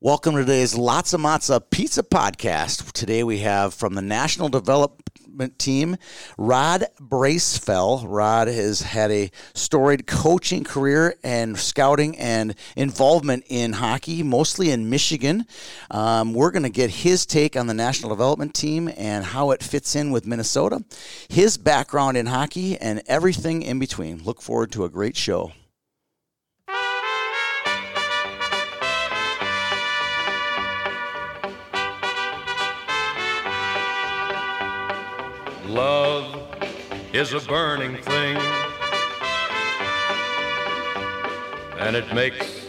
Welcome to today's Lots of Pizza Podcast. Today we have from the National Development Team, Rod Braceful. Rod has had a storied coaching career and scouting and involvement in hockey, mostly in Michigan. Um, we're going to get his take on the National Development Team and how it fits in with Minnesota, his background in hockey, and everything in between. Look forward to a great show. Love is a burning thing, and it makes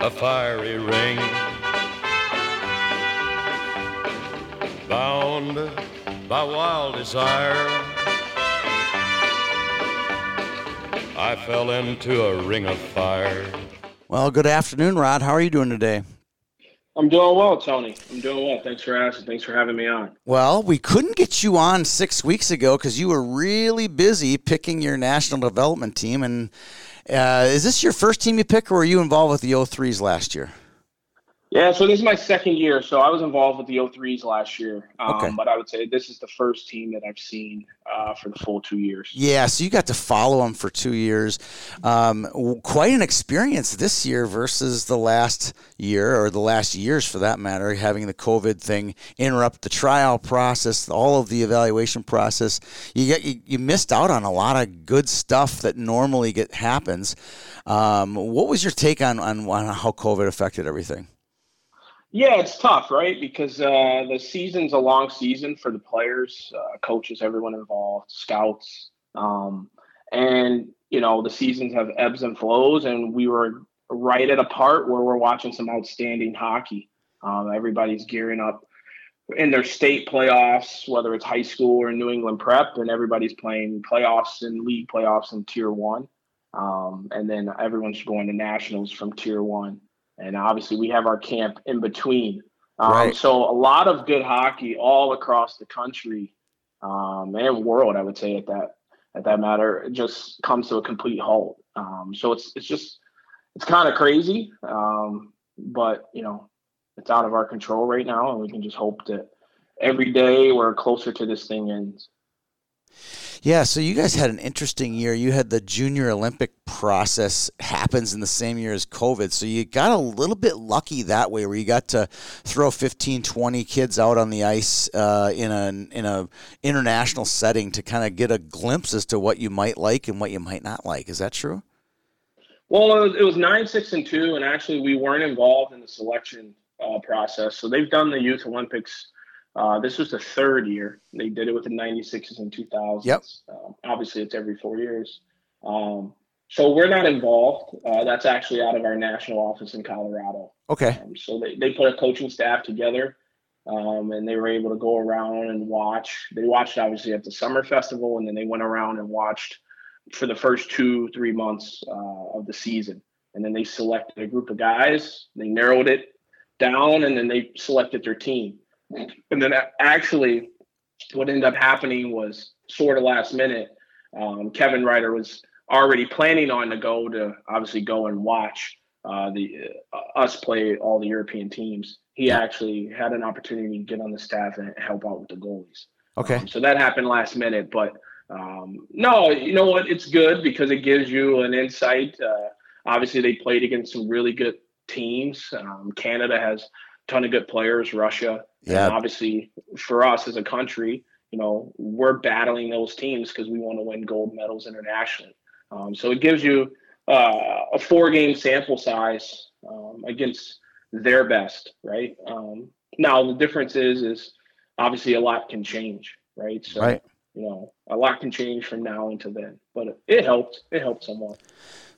a fiery ring. Bound by wild desire, I fell into a ring of fire. Well, good afternoon, Rod. How are you doing today? I'm doing well, Tony. I'm doing well. Thanks for asking. Thanks for having me on. Well, we couldn't get you on six weeks ago because you were really busy picking your national development team. And uh, is this your first team you pick, or were you involved with the 03s last year? Yeah, so this is my second year. So I was involved with the O3s last year. Um, Okay. But I would say this is the first team that I've seen uh, for the full two years. Yeah, so you got to follow them for two years. Um, quite an experience this year versus the last year, or the last years for that matter, having the COVID thing interrupt the trial process, all of the evaluation process. You get you, you missed out on a lot of good stuff that normally get happens. Um, what was your take on, on on how COVID affected everything? Yeah, it's tough, right? Because uh, the season's a long season for the players, uh, coaches, everyone involved, scouts. Um, and, you know, the seasons have ebbs and flows, and we were right at a part where we're watching some outstanding hockey. Um, everybody's gearing up in their state playoffs, whether it's high school or New England prep, and everybody's playing playoffs and league playoffs in tier one. Um, and then everyone's going to nationals from tier one and obviously we have our camp in between. Um, Right. So a lot of good hockey all across the country um, and world, I would say at that at that matter, just comes to a complete halt. Um, so it's it's just it's kind of crazy, um, but you know it's out of our control right now, and we can just hope that every day we're closer to this thing ends. Yeah, so you guys had an interesting year. You had the Junior Olympic process happens in the same year as COVID. So you got a little bit lucky that way where you got to throw 15, 20 kids out on the ice uh, in a in a international setting to kind of get a glimpse as to what you might like and what you might not like. Is that true? Well, it was, it was nine, six, and two, and actually we weren't involved in the selection uh, process. So they've done the Youth Olympics. Uh, this was the third year. They did it with the 96s and 2000s. Yep. Um, obviously, it's every four years. Um, so we're not involved. Uh, that's actually out of our national office in Colorado. Okay. Um, so they, they put a coaching staff together um, and they were able to go around and watch. They watched obviously at the summer festival and then they went around and watched for the first two, three months uh, of the season. And then they selected a group of guys, they narrowed it down, and then they selected their team. And then actually, what ended up happening was sort of last minute. Um, Kevin Reiter was already planning on to go to obviously go and watch uh, the uh, us play all the European teams. He actually had an opportunity to get on the staff and help out with the goalies. Okay. Um, so that happened last minute, but um, no, you know what? It's good because it gives you an insight. Uh, obviously, they played against some really good teams. Um, Canada has a ton of good players. Russia, Yeah. and obviously, for us as a country, you know, we're battling those teams because we want to win gold medals internationally. Um, so it gives you uh, a four-game sample size um, against their best, right? Um, now the difference is, is obviously a lot can change, right? So Right. you know, a lot can change from now until then, but it, it helped. It helped somewhat.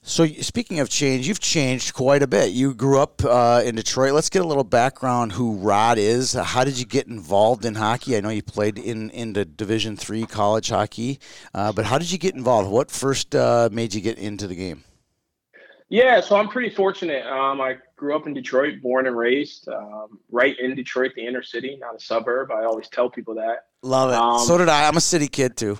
So speaking of change, you've changed quite a bit. You grew up uh, in Detroit. Let's get a little background who Rod is. How did you get involved in hockey? I know you played in into Division three college hockey, uh, but how did you get involved? What first uh, made you get into the game? Yeah, so I'm pretty fortunate. Um, I grew up in Detroit, born and raised, um, right in Detroit, the inner city, not a suburb. I always tell people that. Love it. Um, so did I. I'm a city kid too.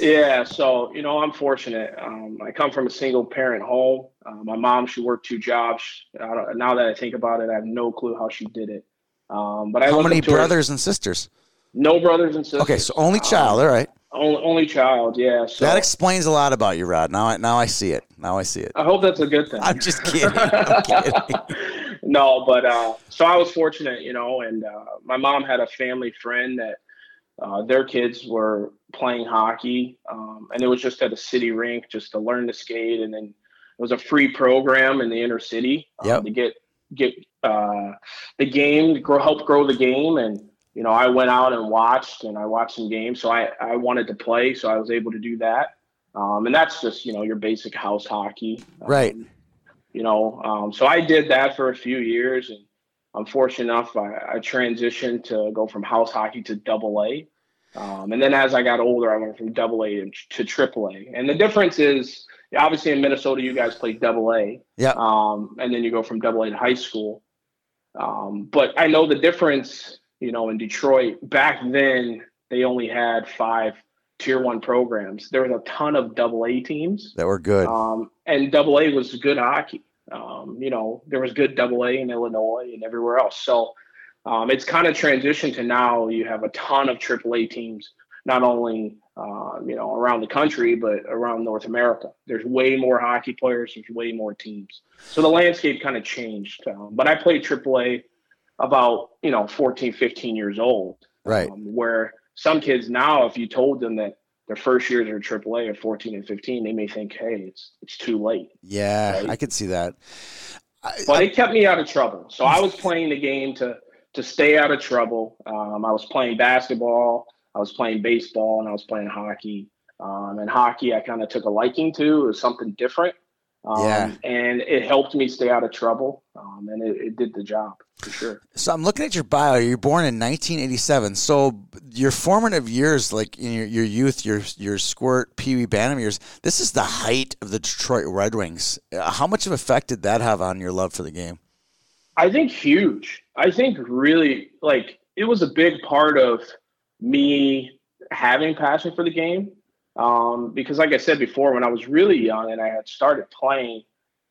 Yeah, so you know, I'm fortunate. Um, I come from a single parent home. Uh, my mom, she worked two jobs. now that I think about it, I have no clue how she did it. Um, but I how many brothers her. and sisters? No brothers and sisters. Okay, so only child. Um, all right. Only, only child, yeah. So that explains a lot about you, Rod. Now, I, now I see it. Now I see it. I hope that's a good thing. I'm just kidding. I'm kidding. no, but uh, so I was fortunate, you know, and uh, my mom had a family friend that uh, their kids were playing hockey, um, and it was just at a city rink just to learn to skate, and then it was a free program in the inner city um, yep. to get get uh, the game, grow, help grow the game, and you know I went out and watched, and I watched some games, so I I wanted to play, so I was able to do that, um, and that's just you know your basic house hockey, right? Um, you know, um, so I did that for a few years, and I'm fortunate enough I, I transitioned to go from house hockey to double A. Um, and then as I got older, I went from double A to triple A. And the difference is obviously in Minnesota, you guys play double A. Yeah. Um, and then you go from double A to high school. Um, but I know the difference, you know, in Detroit back then, they only had five tier one programs. There was a ton of double A teams that were good. Um, and double A was good hockey. Um, you know, there was good double A in Illinois and everywhere else. So um, it's kind of transitioned to now you have a ton of AAA teams, not only uh, you know around the country but around North America. There's way more hockey players. There's way more teams. So the landscape kind of changed. Um, but I played AAA about you know 14, 15 years old. Right. Um, where some kids now, if you told them that their first years are AAA at 14 and 15, they may think, hey, it's it's too late. Yeah, right? I could see that. I, but it kept me out of trouble. So I was playing the game to to stay out of trouble. Um, I was playing basketball, I was playing baseball, and I was playing hockey. Um, and hockey, I kind of took a liking to. It was something different. Um, yeah. And it helped me stay out of trouble. Um, and it, it, did the job for sure. So I'm looking at your bio. You're born in 1987. So your formative years, like in your, your youth, your your squirt, Pee Wee Bantam years, this is the height of the Detroit Red Wings. Uh, how much of effect did that have on your love for the game? I think huge. I think really like it was a big part of me having passion for the game. Um, because like I said before, when I was really young and I had started playing,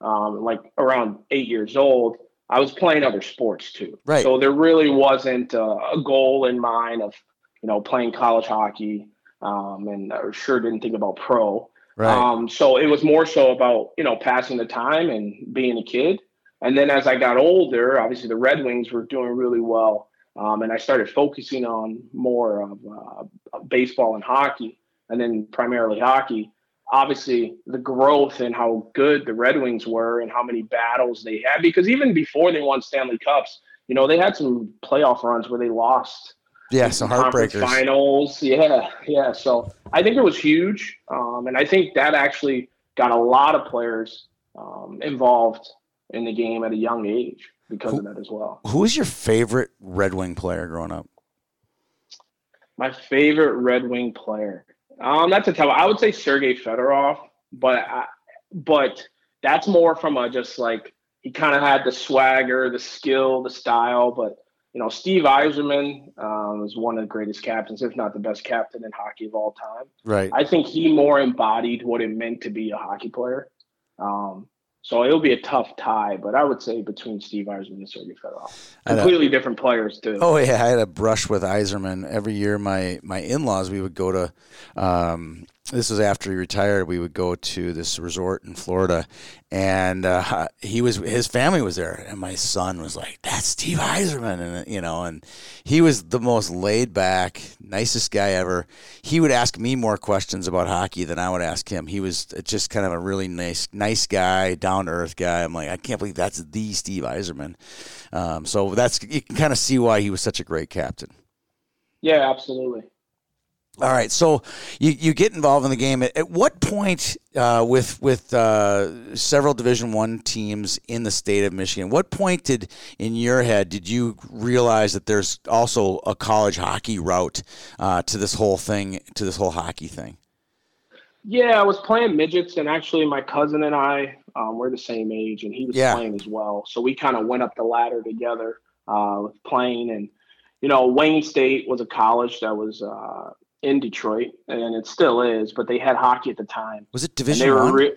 um, like around eight years old, I was playing other sports too. Right. So there really wasn't a, a goal in mind of, you know, playing college hockey. Um, and I sure didn't think about pro. Right. Um, so it was more so about, you know, passing the time and being a kid. And then as I got older, obviously the Red Wings were doing really well. Um, and I started focusing on more of uh, baseball and hockey, and then primarily hockey. Obviously, the growth and how good the Red Wings were and how many battles they had, because even before they won Stanley Cups, you know, they had some playoff runs where they lost. Yeah, some heartbreakers. Finals. Yeah, yeah. So I think it was huge. Um, and I think that actually got a lot of players um, involved in the game at a young age because who, of that as well. Who was your favorite Red Wing player growing up? My favorite Red Wing player. Um, that's a tough. I would say Sergei Fedorov, but I, but that's more from a just like he kind of had the swagger, the skill, the style. But you know, Steve Yzerman um, is one of the greatest captains, if not the best captain in hockey of all time. Right. I think he more embodied what it meant to be a hockey player. Um, so it'll be a tough tie, but I would say between Steve Yzerman and Sergei Fedorov. Completely a, different players too. Oh yeah, I had a brush with Yzerman every year. My my in laws, we would go to um, this was after he retired. We would go to this resort in Florida, and uh, he was his family was there, and my son was like, "That's Steve Yzerman," and you know, and he was the most laid back, nicest guy ever. He would ask me more questions about hockey than I would ask him. He was just kind of a really nice, nice guy, down to earth guy. I'm like, I can't believe that's the Steve Yzerman. Um, so that's you can kind of see why he was such a great captain. Yeah, absolutely. All right, so you, you get involved in the game. At, at what point, uh, with with uh, several Division One teams in the state of Michigan, what point did in your head did you realize that there's also a college hockey route uh, to this whole thing, to this whole hockey thing? Yeah, I was playing midgets, and actually, my cousin and I um, we're the same age, and he was yeah. playing as well. So we kind of went up the ladder together uh, with playing, and you know, Wayne State was a college that was uh, in Detroit, and it still is, but they had hockey at the time. Was it Division they were One? re-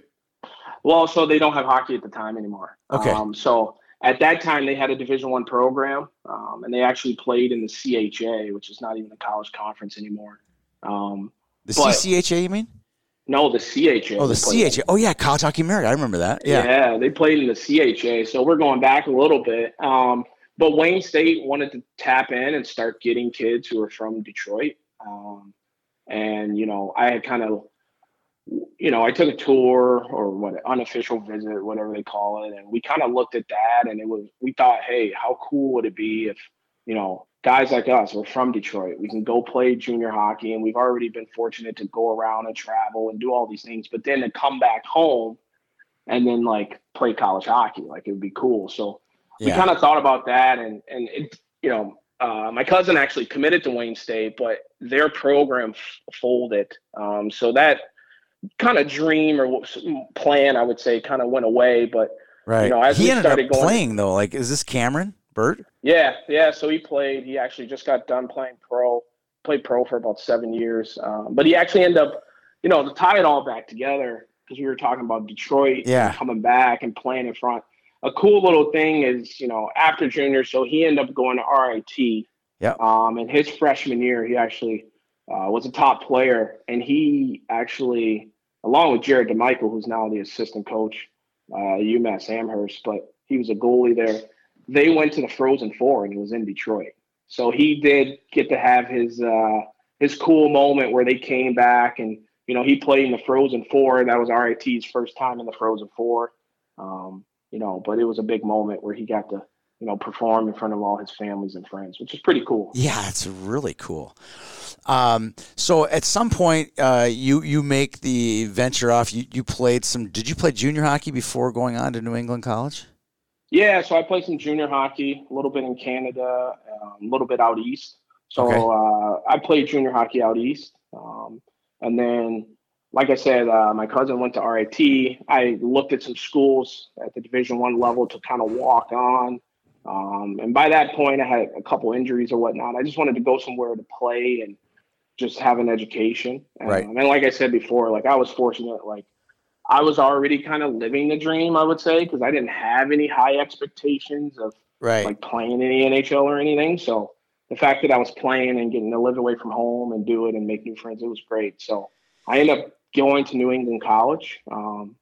well, so they don't have hockey at the time anymore. Okay. Um, so at that time, they had a Division One program, um, and they actually played in the CHA, which is not even a college conference anymore. Um, the but- CCHA, you mean? no, the CHA. Oh, the played in. CHA. Oh, yeah, College Hockey America. I remember that. Yeah. they played in the CHA. So we're going back a little bit. Um, but Wayne State wanted to tap in and start getting kids who are from Detroit. Um, and, you know, I had kind of, you know, I took a tour or what, an unofficial visit, whatever they call it. And we kind of looked at that and it was, we thought, hey, how cool would it be if, you know, guys like us, we're from Detroit. We can go play junior hockey, and we've already been fortunate to go around and travel and do all these things. But then to come back home and then like play college hockey, like it would be cool. So we kind of thought about that, and and it, you know, uh, my cousin actually committed to Wayne State, but their program f- folded. Um, so that kind of dream or plan, I would say, kind of went away. But Right. you know, as he we ended started up going- playing though. Like, is this Cameron Burt? Yeah, yeah. So he played. He actually just got done playing pro. Played pro for about seven years, um, but he actually ended up, you know, to tie it all back together because we were talking about Detroit, Yeah. coming back and playing in front. A cool little thing is, you know, after junior, so he ended up going to RIT. Yep. Um, and his freshman year, he actually uh, was a top player, and he actually, along with Jared DeMichiel, who's now the assistant coach, uh, UMass Amherst, but he was a goalie there they went to the Frozen Four and it was in Detroit. So he did get to have his uh, his cool moment where they came back and you know he played in the Frozen Four. That was RIT's first time in the Frozen Four. Um, you know, but it was a big moment where he got to you know perform in front of all his families and friends, which is pretty cool. Yeah, it's really cool. Um, so at some point, uh, you you make the venture off. You you played some. Did you play junior hockey before going on to New England College? Yeah, so I played some junior hockey, a little bit in Canada, um, a little bit out east. So Okay. uh, I played junior hockey out east, um, and then, like I said, uh, my cousin went to RIT. I looked at some schools at the Division One level to kind of walk on, um, and by that point, I had a couple injuries or whatnot. I just wanted to go somewhere to play and just have an education. Right. Um, and like I said before, like I was fortunate, like I was already kind of living the dream, I would say, because I didn't have any high expectations of Right. like playing in the NHL or anything. So the fact that I was playing and getting to live away from home and do it and make new friends, it was great. So I ended up going to New England College, um,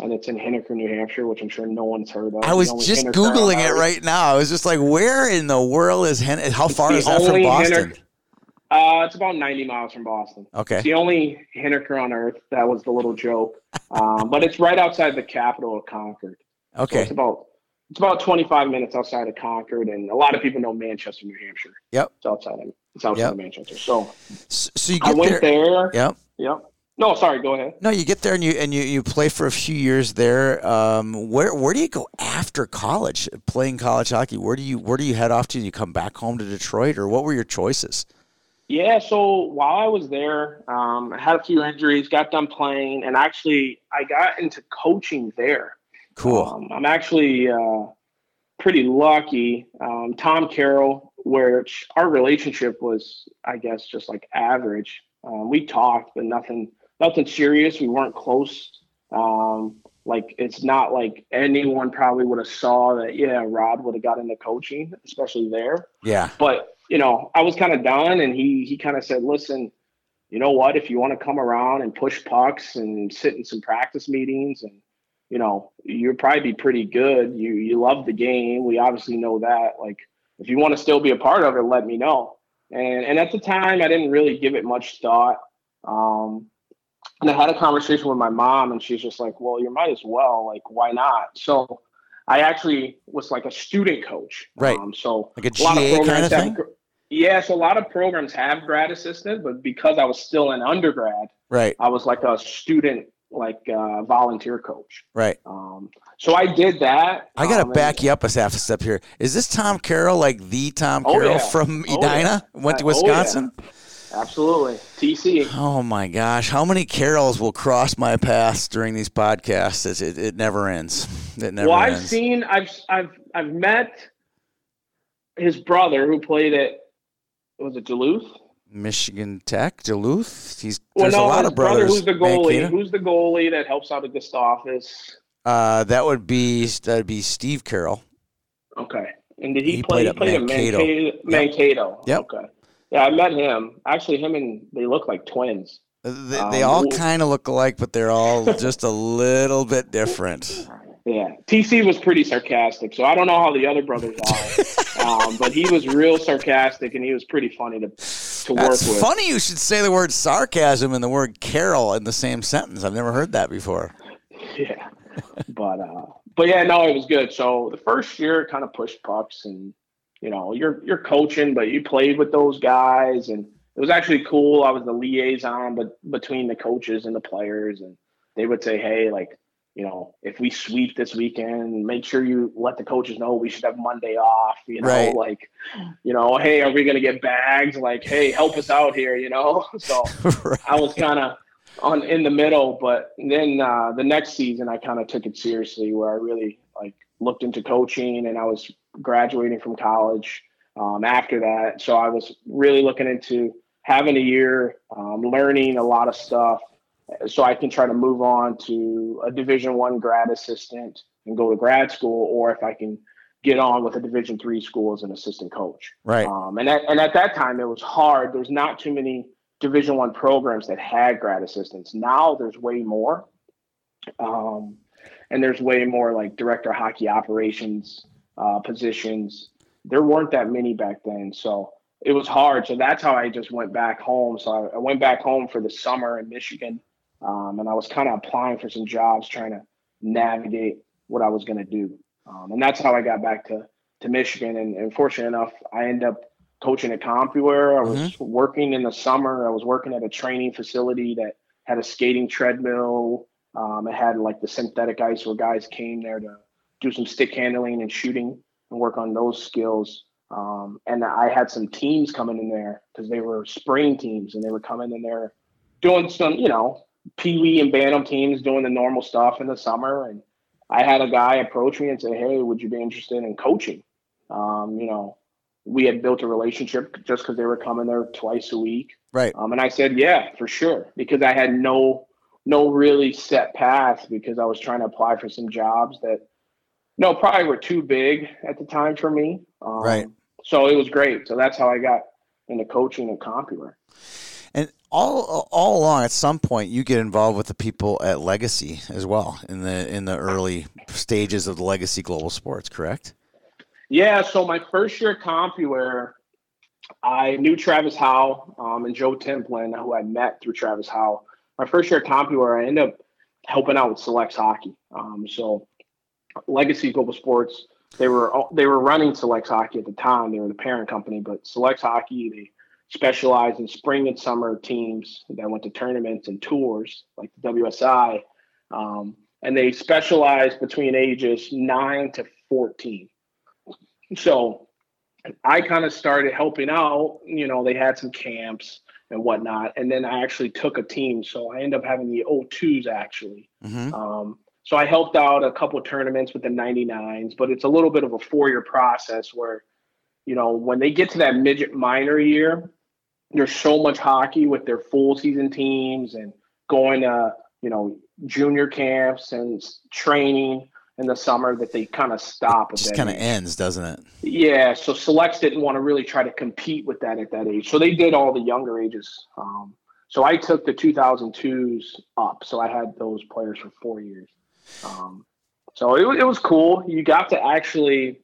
and it's in Henniker, New Hampshire, which I'm sure no one's heard of. I was just Henniker googling it right now. I was just like, where in the world is Hen- How far is that from Boston? Henniker- Uh, it's about 90 miles from Boston. Okay. It's the only Henniker on Earth. That was the little joke. Um, but it's right outside the capital of Concord. So Okay. it's about it's about 25 minutes outside of Concord, and a lot of people know Manchester, New Hampshire. Yep. It's outside of it's outside Yep. of Manchester. So So, so you I went there. there. Yep. Yep. No, sorry. Go ahead. No, you get there and you and you, you play for a few years there. Um, where where do you go after college? Playing college hockey. Where do you where do you head off to? Do you come back home to Detroit, or what were your choices? Yeah, so while I was there, um, I had a few injuries, got done playing, and actually I got into coaching there. Cool. Um, I'm actually uh, pretty lucky. Um, Tom Carroll, which our relationship was, I guess, just like average. Um, we talked, but nothing, nothing serious. We weren't close. Um, like it's not like anyone probably would have saw that. Yeah, Rod would have got into coaching, especially there yeah. but you know, I was kind of done, and he he kind of said, "Listen, you know what? If you want to come around and push pucks and sit in some practice meetings, and you know, you'll probably be pretty good. You you love the game. We obviously know that. Like, if you want to still be a part of it, let me know." And and at the time, I didn't really give it much thought. Um, and I had a conversation with my mom, and she's just like, "Well, you might as well. Like, why not?" So. I actually was like a student coach. Right. Um, so Like a a lot of GA kind programs of have thing. gr- yeah, so a lot of programs have grad assistant, but because I was still an undergrad, Right. I was like a student, like uh, volunteer coach. Right. Um, so I did that. I gotta um, back you up a half a step here. Is this Tom Carroll like the Tom Oh, Carroll yeah. from Oh, Edina? yeah. Went to Wisconsin. oh, yeah. Absolutely, TC. Oh my gosh, how many Carrolls will cross my path during these podcasts? It, it, it never ends. It never Well, ends. I've seen, I've, I've, I've met his brother who played at was it Duluth? Michigan Tech, Duluth. He's Well, there's no, a lot of brother, brothers. who's the goalie? Mankato. Who's the goalie that helps out at Gustavus? Uh, that would be that'd be Steve Carroll. Okay. And did he, He play? played He at played Mankato. at Mankato. Mankato. Yep. Okay. Yeah, I met him. Actually, him and they look like twins. They, they Um, all kind of look alike, but they're all just a little bit different. Yeah, TC was pretty sarcastic, so I don't know how the other brothers are, um, but he was real sarcastic and he was pretty funny to to work with. funny. You should say the word sarcasm and the word Carroll in the same sentence. I've never heard that before. Yeah, but uh, but yeah, no, it was good. So the first year, kind of pushed pucks, and you know, you're you're coaching, but you played with those guys, and it was actually cool. I was the liaison, but between the coaches and the players, and they would say, hey, like. You know, if we sweep this weekend, make sure you let the coaches know we should have Monday off. You know, Right. like, you know, hey, are we going to get bags? Like, hey, help us out here. You know, so Right. I was kind of on in the middle, but then uh, the next season I kind of took it seriously, where I really like looked into coaching, and I was graduating from college um, after that. So I was really looking into having a year, um, learning a lot of stuff, so I can try to move on to a Division One grad assistant and go to grad school, or if I can get on with a Division Three school as an assistant coach. Right. Um, and at, and at that time, it was hard. There's not too many Division One programs that had grad assistants. Now there's way more, um, and there's way more like director hockey operations uh, positions. There weren't that many back then, so it was hard. So that's how I just went back home. So I, I went back home for the summer in Michigan, um, and I was kind of applying for some jobs, trying to navigate what I was going to do. Um, and that's how I got back to to Michigan. And, and fortunate enough, I ended up coaching at CompuWare. I was working in the summer. I was working at a training facility that had a skating treadmill. Um, it had like the synthetic ice where guys came there to do some stick handling and shooting and work on those skills. Um, and I had some teams coming in there because they were spring teams and they were coming in there doing some, you know, Pee Wee and Bantam teams doing the normal stuff in the summer. And I had a guy approach me and say, Hey, would you be interested in coaching? Um, you know, we had built a relationship just because they were coming there twice a week. Right. Um, and I said, yeah, for sure, because I had no no really set path because I was trying to apply for some jobs that no probably were too big at the time for me. Um, Right. So it was great. So that's how I got into coaching at CompuWare. And all all along, at some point, you get involved with the people at Legacy as well in the in the early stages of the Legacy Global Sports. Correct? Yeah, so my first year at CompuWare, I knew Travis Howe um, and Joe Templin, who I met through Travis Howe. My first year at CompuWare, I ended up helping out with Selects Hockey. Um, so Legacy Global Sports, they were they were running Selects Hockey at the time. They were the parent company, but Selects Hockey they specialized in spring and summer teams that went to tournaments and tours like the WSI, um, and they specialized between ages nine to fourteen. So I kind of started helping out. You know, they had some camps and whatnot, and then I actually took a team. So I ended up having the O2s actually. hmm Um, so I helped out a couple of tournaments with the 99s, but it's a little bit of a four-year process where, you know, when they get to that midget minor year, there's so much hockey with their full season teams and going to, you know, junior camps and training in the summer that they kind of stop. at Just kind of ends, doesn't it? Yeah, so selects didn't want to really try to compete with that at that age. So they did all the younger ages. Um, so I took the 2002s up. So I had those players for four years. Um, so it, it was cool. You got to actually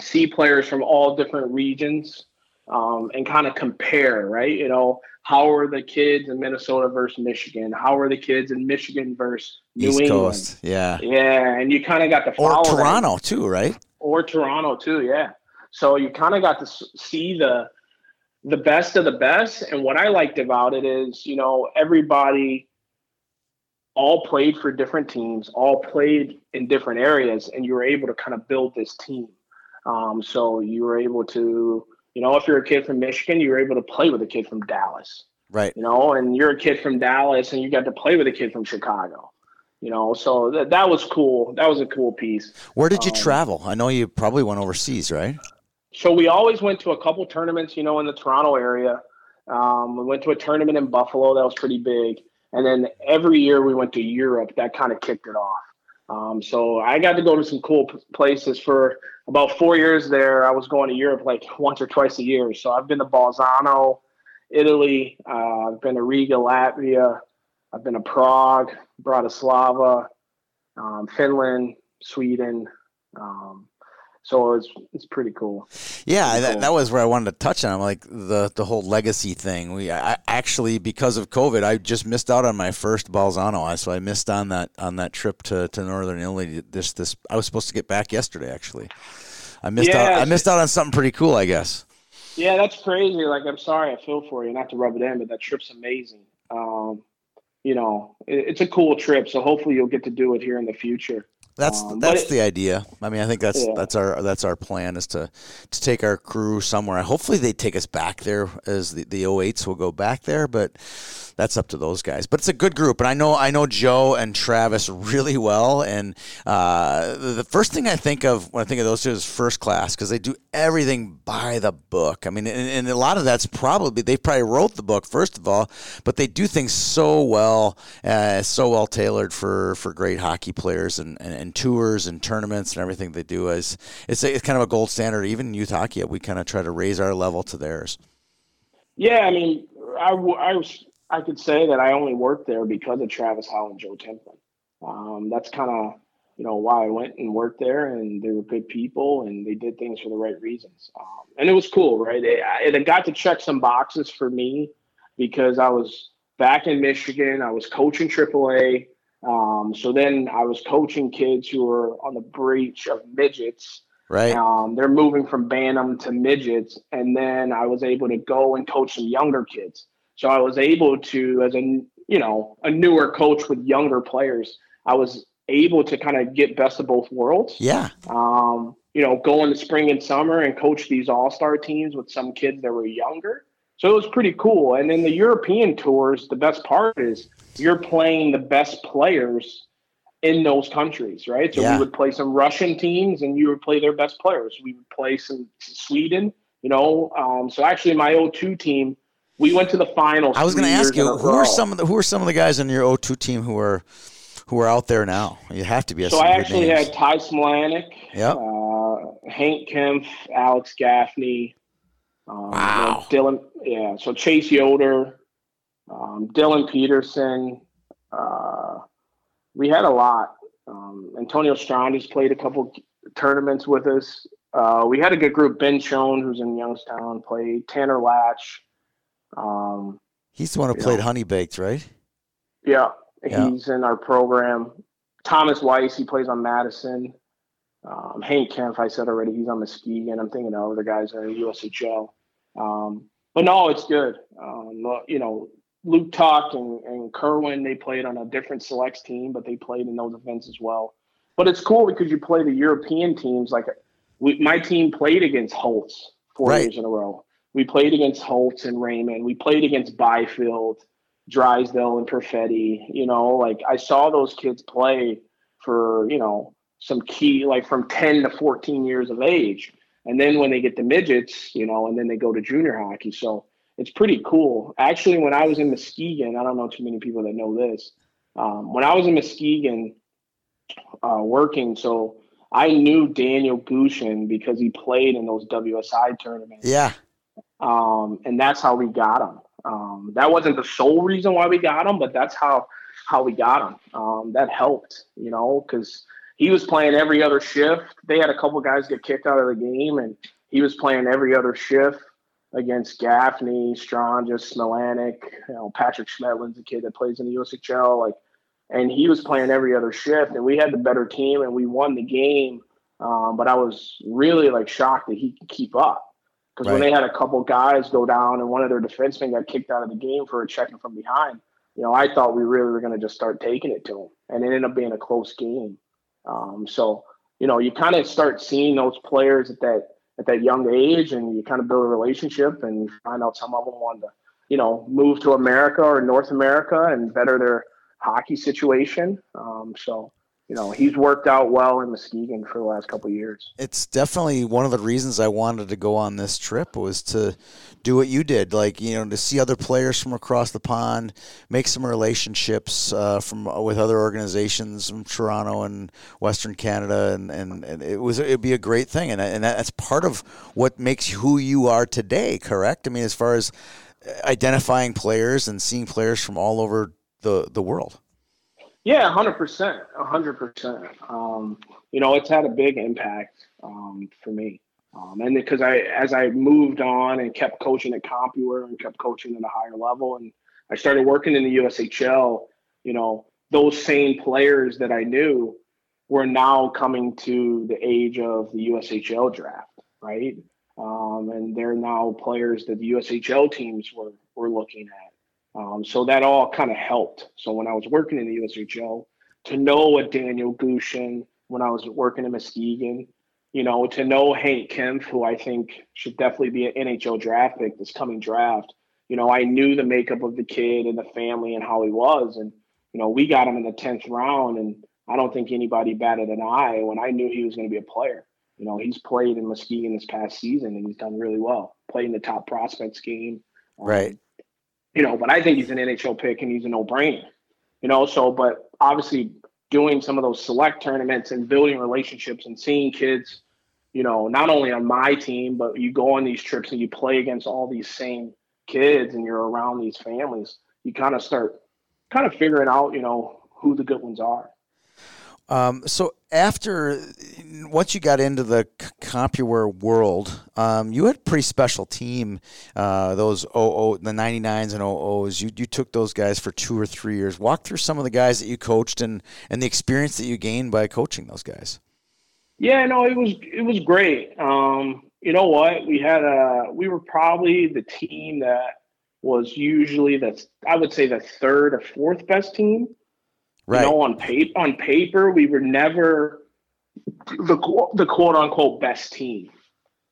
see players from all different regions um, and kind of compare, right? You know, how are the kids in Minnesota versus Michigan? How are the kids in Michigan versus New East England? Coast, yeah, Yeah, and you kind of got to or that Toronto too, right? or Toronto too. Yeah. So you kind of got to see the the best of the best. And what I liked about it is, you know, everybody all played for different teams, all played in different areas, and you were able to kind of build this team. Um, so you were able to, you know, if you're a kid from Michigan, you were able to play with a kid from Dallas Right. you know, and you're a kid from Dallas and you got to play with a kid from Chicago, you know, so that, that was cool. That was a cool piece. Where did you Um, travel? I know you probably went overseas, right? So we always went to a couple tournaments, you know, in the Toronto area. Um, we went to a tournament in Buffalo that was pretty big, and then every year we went to Europe. That kind of kicked it off. Um, so I got to go to some cool places for about four years there. I was going to Europe like once or twice a year. So I've been to Bolzano, Italy. Uh, I've been to Riga, Latvia. I've been to Prague, Bratislava, um, Finland, Sweden. Um, so it's it's pretty cool. Yeah, pretty that, cool. that was where I wanted to touch on. Like the the whole legacy thing. We I, actually because of COVID, I just missed out on my first Bolzano. So I missed on that on that trip to, to Northern Italy. This this I was supposed to get back yesterday. Actually, I missed Yeah, out. I missed out on something pretty cool. I guess. Yeah, that's crazy. Like, I'm sorry, I feel for you. Not to rub it in, but that trip's amazing. Um, you know, it, it's a cool trip. So hopefully you'll get to do it here in the future. That's Um, that's it- the idea. I mean, I think that's Yeah. that's our that's our plan is to to take our crew somewhere. Hopefully, they take us back there as the the 08s will go back there, but that's up to those guys. But it's a good group, and I know I know Joe and Travis really well. And uh, the first thing I think of when I think of those two is first class because they do everything by the book. I mean, and, and a lot of that's probably they probably wrote the book first of all, but they do things so well, uh, so well tailored for for great hockey players and, and, and tours and tournaments and everything they do. Is it's, a, it's kind of a gold standard. Even in youth hockey, we kind of try to raise our level to theirs. Yeah, I mean, I, was I could say that I only worked there because of Travis Howe and Joe Templin. Um, that's kind of you know why I went and worked there, and they were good people, and they did things for the right reasons. Um, and it was cool, right? It, it got to check some boxes for me because I was back in Michigan. I was coaching AAA. Um, so then I was coaching kids who were on the breach of midgets. Right. Um, they're moving from Bantam to midgets, and then I was able to go and coach some younger kids. So I was able to, as a you know a newer coach with younger players, I was able to kind of get best of both worlds. Yeah. Um, you know, go in the spring and summer and coach these all star teams with some kids that were younger. So it was pretty cool. And then the European tours, the best part is you're playing the best players in those countries, right? So Yeah. we would play some Russian teams and you would play their best players. We would play some Sweden, you know. Um, so actually, my O2 team, we went to the finals. I was going to ask you who are some of the who are some of the guys in your O2 team who are who are out there now. You have to be. A So I actually names. had Ty Smilanic, Yep. uh, Hank Kempf, Alex Gaffney, um, Wow. Dylan. Yeah, so Chase Yoder, um, Dylan Peterson. Uh, we had a lot. Um, Antonio Stranges played a couple tournaments with us. Uh, we had a good group. Ben Schoen, who's in Youngstown, played. Tanner Latch. Um, He's the one who played know. Honey Baked, right? yeah, Yeah. he's in our program. Thomas Weiss, he plays on Madison. Um, Hank Kempf, I said already, he's on Muskegon. I'm thinking of other guys that are USHL. Um, but no, it's good. Um, you know, Luke Tuch and, and Kerwin, they played on a different selects team, but they played in those events as well. But it's cool because you play the European teams. Like we, my team played against Holtz four Right. years in a row. We played against Holtz and Raymond. We played against Byfield. Drysdale and Perfetti, you know, like I saw those kids play for, you know, some key, like from 10 to 14 years of age. And then when they get to midgets, you know, and then they go to junior hockey. So it's pretty cool. Actually, when I was in Muskegon, I don't know too many people that know this. Um, when I was in Muskegon uh, working, so I knew Daniel Gushchin because he played in those WSI tournaments Yeah. um, and that's how we got him. Um, that wasn't the sole reason why we got him, but that's how how we got him. Um, that helped, you know, because he was playing every other shift. They had a couple guys get kicked out of the game, and he was playing every other shift against Gaffney, Stranges, Smilanic, you know, Patrick Schmetlin's a kid that plays in the USHL, like, and he was playing every other shift, and we had the better team, and we won the game. Um, but I was really like shocked that he could keep up because when they had a couple guys go down and one of their defensemen got kicked out of the game for a checking from behind, you know, I thought we really were going to just start taking it to him, and it ended up being a close game. Um, so you know, you kind of start seeing those players at that at that young age, and you kind of build a relationship, and you find out some of them want to, you know, move to America or North America and better their hockey situation. Um, so you know, he's worked out well in Muskegon for the last couple years. It's definitely one of the reasons I wanted to go on this trip was to do what you did, like you know, to see other players from across the pond, make some relationships uh, from with other organizations from Toronto and Western Canada, and, and, and it was it'd be a great thing, and and that's part of what makes who you are today. Correct? I mean, as far as identifying players and seeing players from all over the the world. Yeah, hundred percent, hundred percent. Um, you know, it's had a big impact um, for me, um, and because I, as I moved on and kept coaching at CompuWare and kept coaching at a higher level, and I started working in the USHL. You know, those same players that I knew were now coming to the age of the USHL draft, right? Um, and they're now players that the USHL teams were were looking at. Um, so that all kind of helped. So when I was working in the USHL, to know a Daniel Gushchin, when I was working in Muskegon, you know, to know Hank Kempf, who I think should definitely be an NHL draft pick this coming draft. You know, I knew the makeup of the kid and the family and how he was. And, you know, we got him in the 10th round. And I don't think anybody batted an eye when I knew he was going to be a player. You know, he's played in Muskegon this past season and he's done really well. Played in the top prospects game. Um, right you know, but I think he's an NHL pick and he's a no brainer, you know. So, but obviously, doing some of those select tournaments and building relationships and seeing kids, you know, not only on my team, but you go on these trips and you play against all these same kids and you're around these families, you kind of start kind of figuring out, you know, who the good ones are. Um, so after once you got into the CompuWare world, um, you had a pretty special team. Uh, those OO, the 99s and OOs, you you took those guys for two or three years. Walk through some of the guys that you coached and and the experience that you gained by coaching those guys. Yeah, no, it was it was great. Um, you know what? We had a we were probably the team that was usually that's I would say the third or fourth best team Right. You know, on paper, on paper, we were never the the quote unquote best team.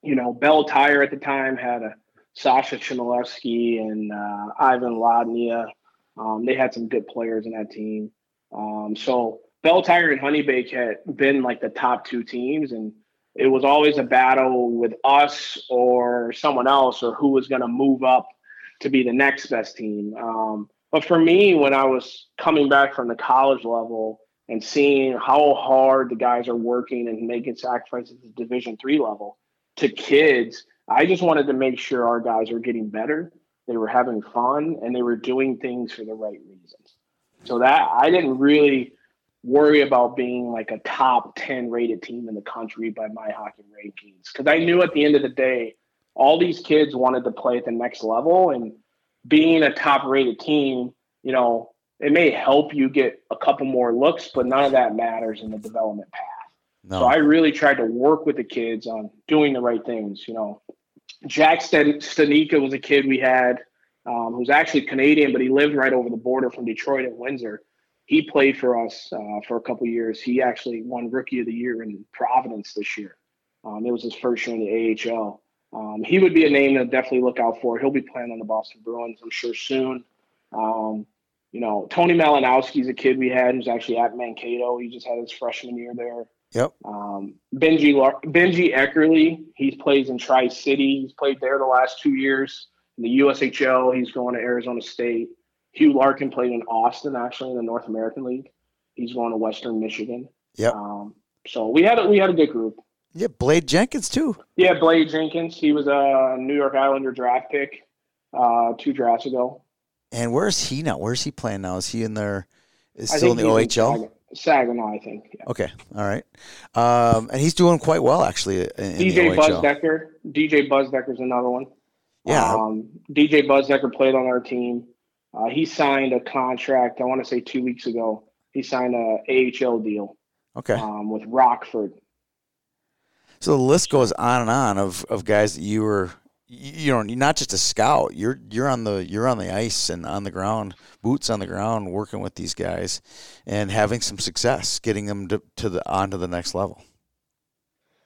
You know, Bell Tire at the time had a Sasha Chmelevski and uh, Ivan Lodnia. Um, they had some good players in that team. Um, so Bell Tire and Honeybake had been like the top two teams, and it was always a battle with us or someone else or who was going to move up to be the next best team. Um, but for me, when I was coming back from the college level and seeing how hard the guys are working and making sacrifices at the Division three level to kids, I just wanted to make sure our guys were getting better. They were having fun and they were doing things for the right reasons. So that I didn't really worry about being like a top 10 rated team in the country by my hockey rankings because I knew at the end of the day, all these kids wanted to play at the next level. And being a top rated team, you know, it may help you get a couple more looks, but none of that matters in the development path. No. So I really tried to work with the kids on doing the right things. You know, Jack Studnicka was a kid we had um, who's actually Canadian, but he lived right over the border from Detroit and Windsor. He played for us uh, for a couple years. He actually won Rookie of the Year in Providence this year. Um, it was his first year in the AHL. Um, he would be a name to definitely look out for. He'll be playing on the Boston Bruins, I'm sure, soon. Um, you know, Tony Malinowski's a kid we had who's actually at Mankato. He just had his freshman year there. Yep. Um, Benji Benji Eckerle, he plays in Tri City. He's played there the last two years. In the USHL, he's going to Arizona State. Hugh Larkin played in Austin, actually, in the North American League. He's going to Western Michigan. Yep. Um, so we had a, we had a good group. Yeah, Blade Jenkins too. Yeah, Blade Jenkins. He was a New York Islander draft pick uh, two drafts ago. And where is he now? Where is he playing now? Is he in there? Is still in the OHL? In Saginaw, I think. Yeah. Okay, all right. Um, and he's doing quite well actually. In, DJ Busdeker. DJ Busdeker is another one. Yeah. Um, DJ Busdeker played on our team. Uh, he signed a contract. I want to say two weeks ago. He signed a AHL deal. Okay. Um, with Rockford. So the list goes on and on of, of guys that you were you know not just a scout. You're you're on the you're on the ice and on the ground boots on the ground working with these guys and having some success getting them to, to the onto the next level.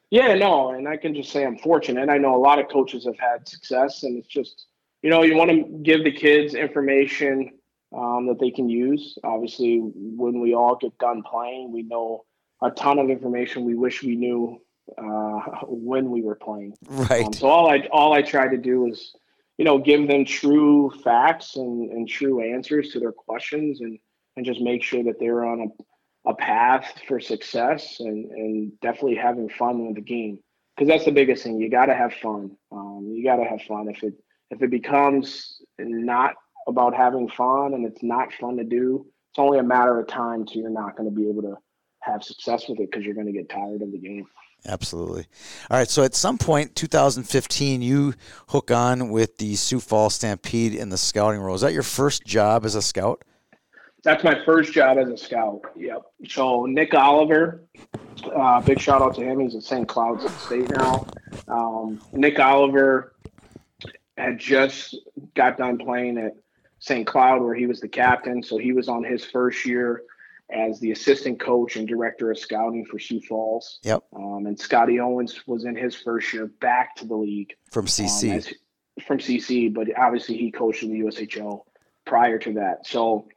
Yeah no and i can just say i'm fortunate. I know a lot of coaches have had success and it's just you know you want to give the kids information um, that they can use. Obviously, when we all get done playing, we know a ton of information. We wish we knew uh, when we were playing. Right. Um, so all I all I tried to do was, you know, give them true facts and, and true answers to their questions, and and just make sure that they're on a, a path for success and and definitely having fun with the game because that's the biggest thing. You got to have fun. Um, you got to have fun. If it if it becomes not about having fun and it's not fun to do, it's only a matter of time till you're not going to be able to have success with it because you're going to get tired of the game. Absolutely. All right. So at some point, 2015, you hook on with the Sioux Falls Stampede in the scouting role. Is that your first job as a scout? That's my first job as a scout. Yep. So Nick Oliver, uh, big shout out to him. He's at St. Cloud State now. Um, Nick Oliver had just got done playing at St. Cloud, where he was the captain. So he was on his first year as the assistant coach and director of scouting for Sioux Falls. Yep. Um, and Scotty Owens was in his first year back to the league from CC. Um, as, from CC, but obviously he coached in the USHL prior to that. So,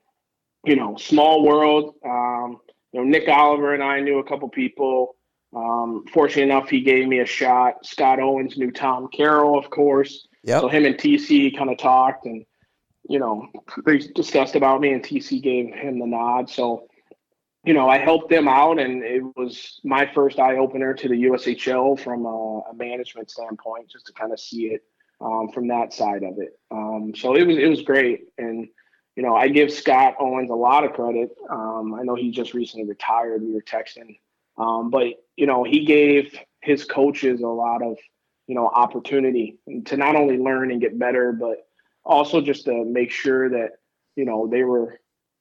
you know, small world. Um, you know, Nick Oliver and I knew a couple people. Um, fortunately enough, he gave me a shot. Scott Owens knew Tom Carroll, of course. Yep. So him and TC kind of talked and, you know, they discussed about me and TC gave him the nod. So, you know, I helped them out and it was my first eye opener to the USHL from a, a management standpoint, just to kind of see it um, from that side of it. Um, so it was, it was great. And, you know, I give Scott Owens a lot of credit. Um, I know he just recently retired. We were texting, um, but you know, he gave his coaches a lot of you know opportunity to not only learn and get better, but also just to make sure that you know they were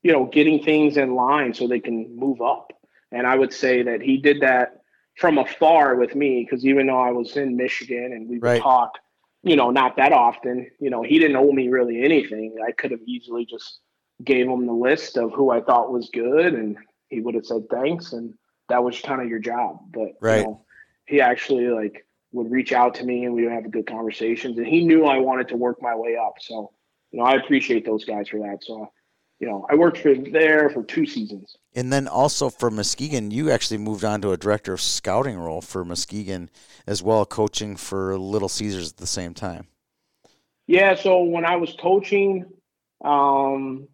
you know getting things in line so they can move up. And I would say that he did that from afar with me because even though I was in Michigan and we would right. talk, you know, not that often, you know, he didn't owe me really anything. I could have easily just gave him the list of who I thought was good and he would have said thanks and that was kind of your job. But right. you know, he actually like would reach out to me and we would have good conversations. And he knew I wanted to work my way up. So, you know, I appreciate those guys for that. So, you know, I worked for there for two seasons. And then also for Muskegon, you actually moved on to a director of scouting role for Muskegon as well, coaching for Little Caesars at the same time. Yeah. So when I was coaching, um,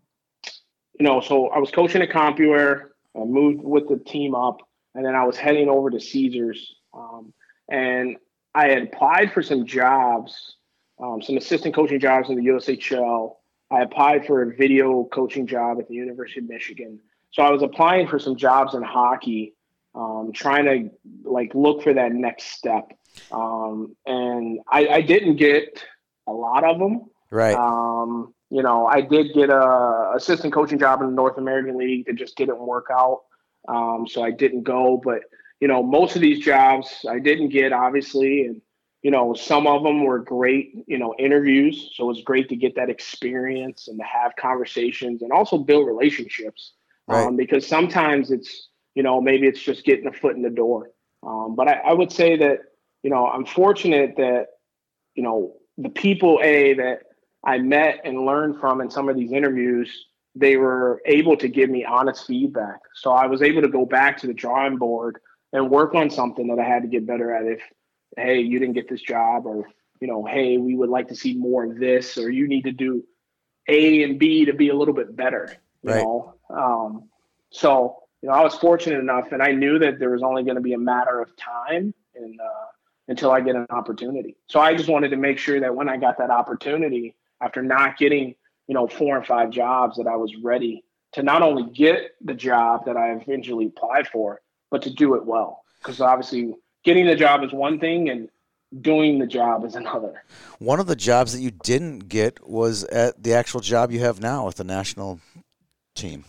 you know, so I was coaching at CompuWare. I moved with the team up, and then I was heading over to Caesars. Um, and I had applied for some jobs, um, some assistant coaching jobs in the USHL. I applied for a video coaching job at the University of Michigan. So I was applying for some jobs in hockey, um, trying to like look for that next step. Um, and I, I, didn't get a lot of them. Right. Um, you know, I did get a assistant coaching job in the North American League that just didn't work out. Um, so I didn't go, but you know, most of these jobs I didn't get, obviously, and you know, some of them were great, you know, interviews. So it was great to get that experience and to have conversations and also build relationships. Right. Um, because sometimes it's, you know, maybe it's just getting a foot in the door. Um, but I, I would say that, you know, I'm fortunate that, you know, the people a that I met and learned from in some of these interviews, they were able to give me honest feedback. So I was able to go back to the drawing board and work on something that I had to get better at. If, hey, you didn't get this job, or, you know, hey, we would like to see more of this, or you need to do A and B to be a little bit better, you right. know? Um, so, you know, I was fortunate enough and I knew that there was only going to be a matter of time and, uh, until I get an opportunity. So I just wanted to make sure that when I got that opportunity, after not getting, you know, four and five jobs, that I was ready to not only get the job that I eventually applied for, but to do it well. Because obviously, getting the job is one thing, and doing the job is another. One of the jobs that you didn't get was at the actual job you have now with the national team.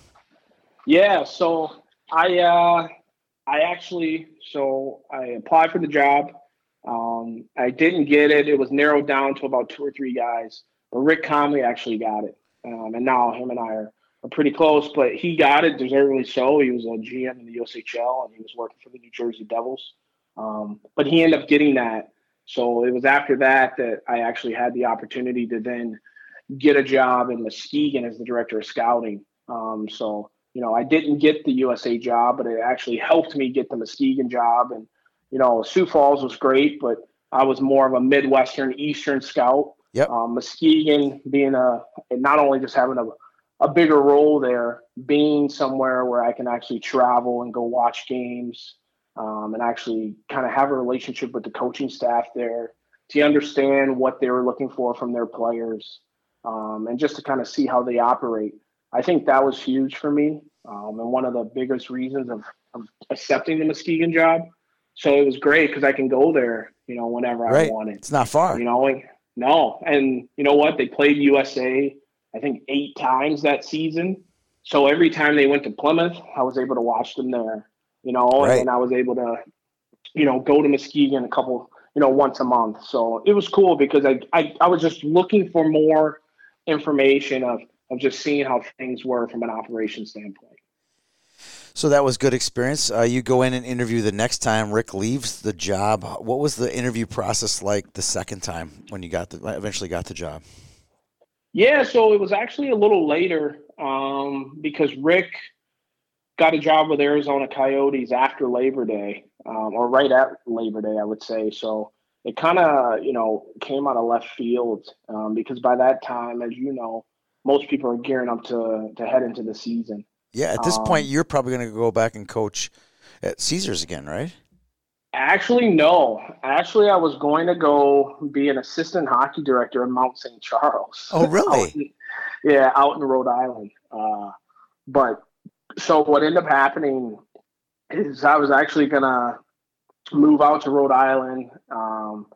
Yeah, so I uh, I actually so I applied for the job. Um, I didn't get it. It was narrowed down to about two or three guys, but Rick Conley actually got it, um, and now him and I are are pretty close, but he got it deservedly so. He was a GM in the USHL and he was working for the New Jersey Devils. Um, but he ended up getting that. So it was after that that I actually had the opportunity to then get a job in Muskegon as the director of scouting. Um, so you know, I didn't get the USA job, but it actually helped me get the Muskegon job. And you know, Sioux Falls was great, but I was more of a Midwestern Eastern scout. Yep. Um, Muskegon being a not only just having a a bigger role there, being somewhere where I can actually travel and go watch games, um, and actually kind of have a relationship with the coaching staff there to understand what they were looking for from their players, um, and just to kind of see how they operate. I think that was huge for me, um, and one of the biggest reasons of, of accepting the Muskegon job. So it was great because I can go there, you know, whenever right. I it. It's not far, you know. And, no, and you know what? They played USA, I think, eight times that season. So every time they went to Plymouth, I was able to watch them there. You know, Right. and I was able to, you know, go to Muskegon a couple, you know, once a month. So it was cool because I I, I was just looking for more information of of just seeing how things were from an operation standpoint. So that was good experience. Uh, you go in and interview the next time Rick leaves the job. What was the interview process like the second time when you got the eventually got the job? Yeah, so it was actually a little later um, because Rick got a job with Arizona Coyotes after Labor Day, um, or right at Labor Day, I would say. So it kind of, you know, came out of left field um, because by that time, as you know, most people are gearing up to to head into the season. Yeah, at this Um, point you're probably going to go back and coach at Caesars again, right? Actually, no. Actually, I was going to go be an assistant hockey director at Mount St. Charles. Oh, really? Out in- yeah, out in Rhode Island. Uh, but so what ended up happening is I was actually gonna move out to Rhode Island, um,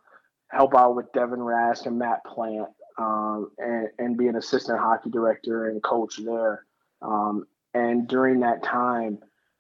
help out with Devin Rask and Matt Plant, um, and, and be an assistant hockey director and coach there. Um, and during that time,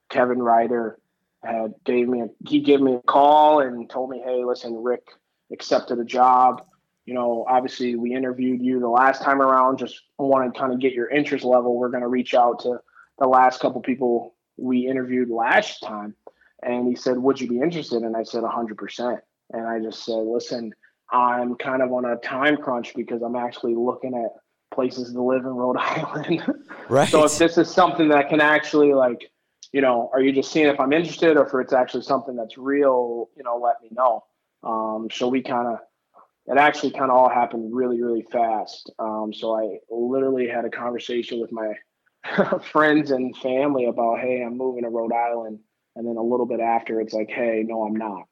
Kevin Reiter had gave me a he gave me a call and told me, hey, listen, Rick accepted a job. You know, obviously we interviewed you the last time around. Just want to kind of get your interest level. We're going to reach out to the last couple people we interviewed last time. And he said, would you be interested? And I said, 100%. And I just said, listen, I'm kind of on a time crunch because I'm actually looking at places to live in Rhode Island. Right. So if this is something that can actually like, you know, are you just seeing if I'm interested or if it's actually something that's real, you know, let me know. Um, so we kind of, it actually kind of all happened really, really fast. Um, so I literally had a conversation with my friends and family about, hey, I'm moving to Rhode Island. And then a little bit after, it's like, hey, no, I'm not.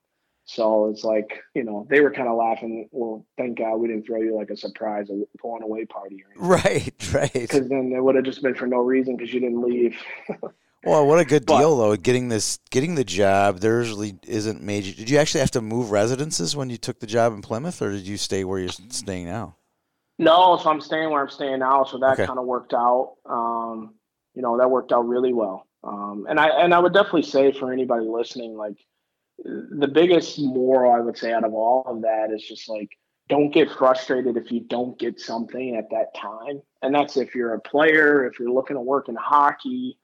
So it's like, you know, they were kind of laughing. Well, thank God we didn't throw you like a surprise, a going away party or anything right, right. because then it would have just been for no reason because you didn't leave. Well, what a good But- deal though. Getting this, getting the job. There usually isn't major. Did you actually have to move residences when you took the job in Plymouth, or did you stay where you're staying now? No, so I'm staying where I'm staying now, so that Okay. kind of worked out. Um, you know, that worked out really well. Um, and I and I would definitely say for anybody listening, like the biggest moral I would say out of all of that is just like don't get frustrated if you don't get something at that time. And that's if you're a player, if you're looking to work in hockey,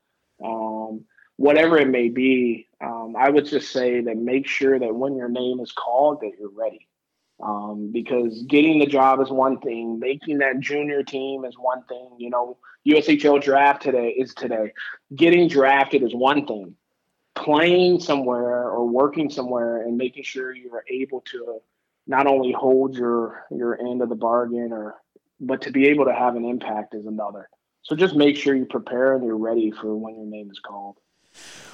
um, whatever it may be. Um, I would just say that make sure that when your name is called, that you're ready. Um, because getting the job is one thing, making that junior team is one thing. You know, USHL draft today is today. Getting drafted is one thing. Playing somewhere or working somewhere and making sure you are able to not only hold your your end of the bargain or but to be able to have an impact is another. So just make sure you prepare and you're ready for when your name is called.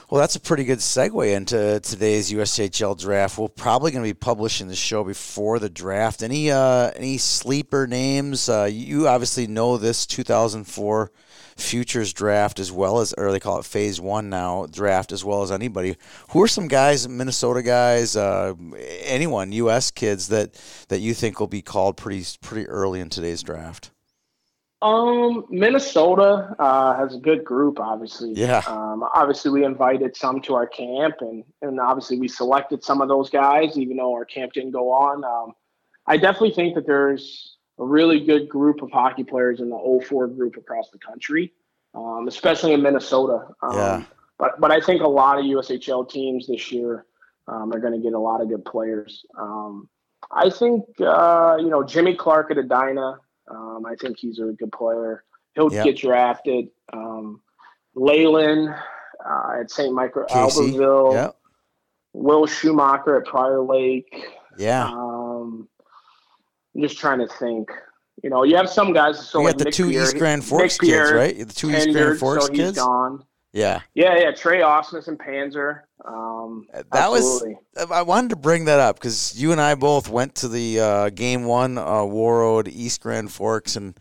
Well, that's a pretty good segue into today's USHL draft. We're probably going to be publishing the show before the draft. Any uh, any sleeper names? Uh, you obviously know this 2004 futures draft as well as, or they call it Phase One now draft as well as anybody. Who are some guys, Minnesota guys, uh, anyone, U.S. kids that that you think will be called pretty pretty early in today's draft? Um, Minnesota uh, has a good group, obviously. Yeah. Um, obviously, we invited some to our camp, and and obviously we selected some of those guys, even though our camp didn't go on. Um, I definitely think that there's a really good group of hockey players in the 04 group across the country, um, especially in Minnesota. Um, Yeah. But but I think a lot of USHL teams this year um, are going to get a lot of good players. Um, I think uh, you know Jimmy Clark at Edina Um, I think he's a good player. He'll Yep. get drafted. Um, Leyland uh, at St. Michael Casey. Albertville. Yeah. Will Schumacher at Prior Lake. Yeah. Um, I'm just trying to think. You know, you have some guys. So you like got the Nick two Pierre- East Grand Forks kids, right? The two East Grand Forks so kids. gone. Yeah. Yeah, yeah. Trey Osmus and Panzer. Um, That was- I wanted to bring that up because you and I both went to the uh, game one uh, Warroad East Grand Forks, and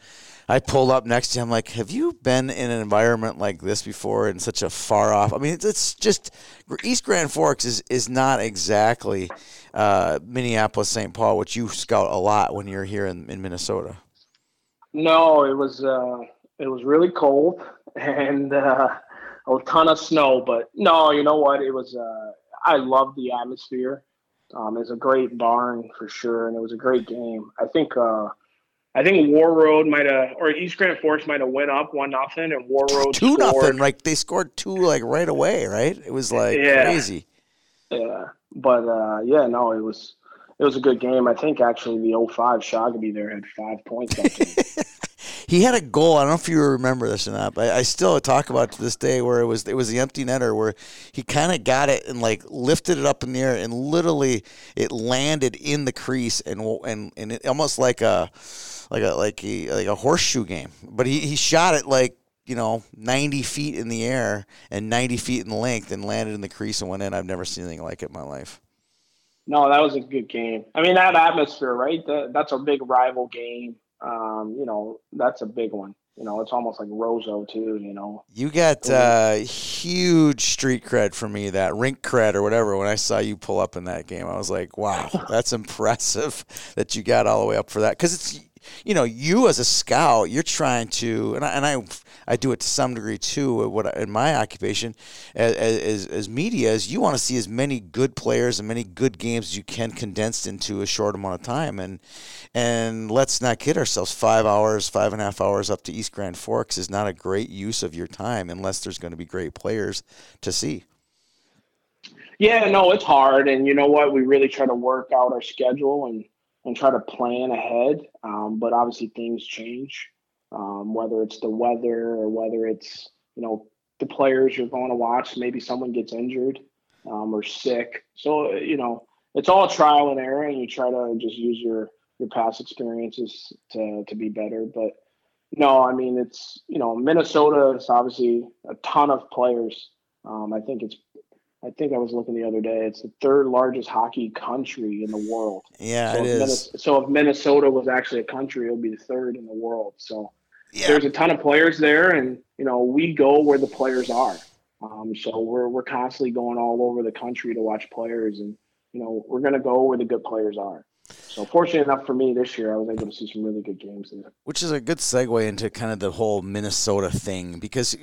I pulled up next to him. Like, have you been in an environment like this before? In such a far off. I mean, it's, it's just East Grand Forks is is not exactly uh, Minneapolis St. Paul, which you scout a lot when you're here in, in Minnesota. No, it was uh, it was really cold and uh, a ton of snow. But no, you know what? It was. Uh, I love the atmosphere. Um, was a great barn for sure, and it was a great game. I think. Uh, I think Warroad might have, or East Grand Forks might have went up one nothing, and Warroad Two scored. nothing. Like they scored two like right away. Right? It was like Yeah. crazy. Yeah, but uh, yeah, no, it was it was a good game. I think actually the 05 Shaugabay there had five points. He had a goal. I don't know if you remember this or not, but I still talk about to this day where it was it was the empty netter where he kind of got it and like lifted it up in the air and literally it landed in the crease and and and it almost like a like a like a like a horseshoe game. But he he shot it like you know 90 feet in the air and 90 feet in length and landed in the crease and went in. I've never seen anything like it in my life. No, that was a good game. I mean, that atmosphere, right? That, that's a big rival game. Um, you know, that's a big one. You know, it's almost like Roseau too. You know, You got uh, huge street cred for me, that rink cred or whatever. When I saw you pull up in that game, I was like, "Wow, that's impressive that you got all the way up for that." Because it's, you know, you as a scout, you're trying to, and I, and I, I do it to some degree too. Uh, what I- in my occupation as as, as media is, you want to see as many good players and many good games as you can condensed into a short amount of time. And and let's not kid ourselves. Five hours, five and a half hours up to East Grand Forks is not a great use of your time unless there's going to be great players to see. yeah, no, it's hard, and you know what? We really try to work out our schedule and and try to plan ahead. Um, but obviously, things change. Um, whether it's the weather or whether it's you know the players you're going to watch, maybe someone gets injured um, or sick. So you know, it's all trial and error, and you try to just use your your past experiences to to be better. But no, I mean it's you know Minnesota is obviously a ton of players. Um, I think it's I think I was looking the other day. It's the third largest hockey country in the world. Yeah, so it if is. So if Minnesota was actually a country, it would be the third in the world. So Yeah. there's a ton of players there, and you know we go where the players are. Um, so we're we're constantly going all over the country to watch players, and you know we're going to go where the good players are. So fortunate enough for me this year, I was able to see some really good games there. Which is a good segue into kind of the whole Minnesota thing because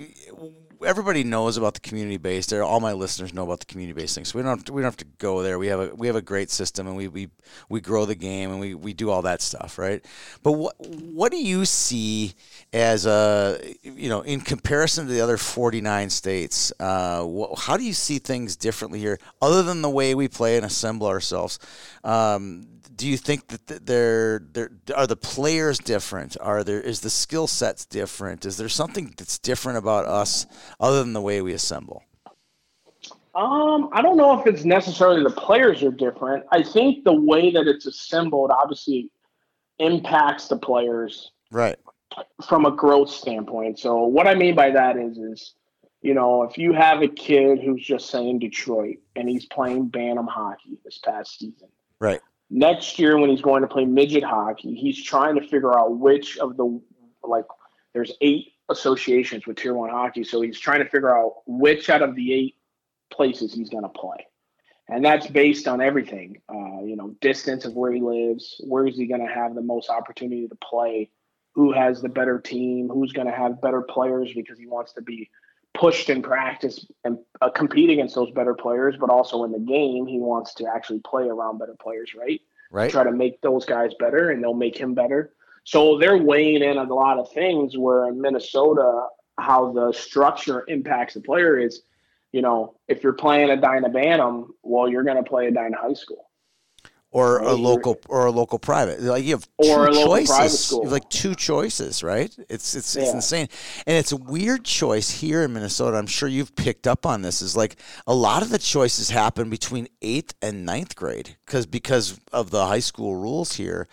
everybody knows about the community based. There, all my listeners know about the community based thing, so we don't have to, we don't have to go there. We have a we have a great system, and we we, we grow the game, and we, we do all that stuff, right? But what what do you see as a you know in comparison to the other forty nine states? Uh, wh- how do you see things differently here, other than the way we play and assemble ourselves? Um, do you think that th- they're, they're are the players different? Are there is the skill sets different? Is there something that's different about us other than the way we assemble? Um, I don't know if it's necessarily the players are different. I think the way that it's assembled obviously impacts the players Right. from a growth standpoint. So what I mean by that is is you know, if you have a kid who's just saying Detroit and he's playing Bantam hockey this past season. Right. Next year when he's going to play midget hockey, he's trying to figure out which of the like there's eight associations with tier 1 hockey, so he's trying to figure out which out of the eight places he's going to play. And that's based on everything, uh, you know, distance of where he lives, where is he going to have the most opportunity to play, who has the better team, who's going to have better players because he wants to be pushed in practice and uh, compete against those better players, but also in the game, he wants to actually play around better players, right? Right. Try to make those guys better and they'll make him better. So they're weighing in on a lot of things where in Minnesota, how the structure impacts the player is, you know, if you're playing Edina Bantam, well, you're going to play Edina High School. or Right, a local or a local private. Like you have Or two a local choices. private. You have like two choices, right? It's it's it's Yeah. insane, and it's a weird choice here in Minnesota. I'm sure you've picked up on this. Is like a lot of the choices happen between eighth and ninth grade because because of the high school rules here.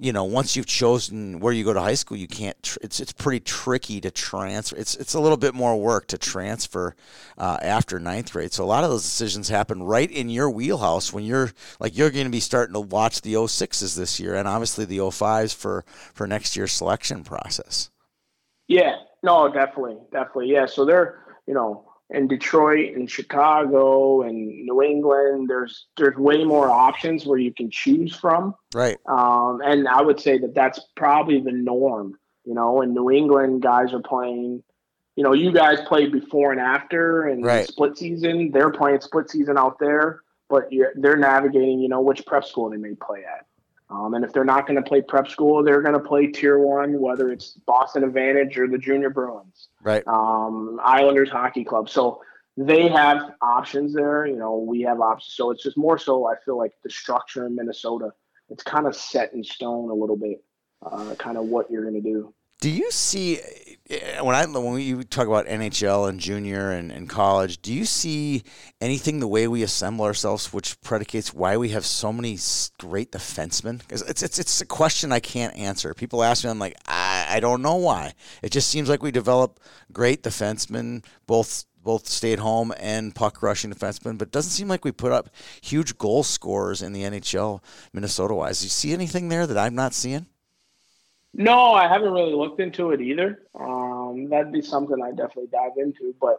You know, once you've chosen where you go to high school, you can't. Tr- it's it's pretty tricky to transfer. It's it's a little bit more work to transfer uh, after ninth grade. So a lot of those decisions happen right in your wheelhouse when you're like you're going to be starting to watch the 06s this year and obviously the 05s for for next year's selection process. Yeah, no, definitely, definitely. Yeah, so they're you know in Detroit and Chicago and New England. There's there's way more options where you can choose from, Right. um, and I would say that that's probably the norm. You know, in New England, guys are playing. You know, you guys played before and after and Right. split season. They're playing split season out there, but you're, they're navigating. You know, which prep school they may play at. Um, and if they're not going to play prep school, they're going to play tier one, whether it's Boston Advantage or the Junior Bruins, Right. um, Islanders Hockey Club. So they have options there. You know, we have options. So it's just more so, I feel like the structure in Minnesota, it's kind of set in stone a little bit, uh, kind of what you're going to do. Do you see when I when we talk about NHL and junior and, and college? Do you see anything the way we assemble ourselves, which predicates why we have so many great defensemen? Because it's it's it's a question I can't answer. People ask me, I'm like, I, I don't know why. It just seems like we develop great defensemen, both both stay at home and puck rushing defensemen, but it doesn't seem like we put up huge goal scorers in the NHL, Minnesota wise. Do you see anything there that I'm not seeing? No, I haven't really looked into it either. Um, that'd be something I definitely dive into, but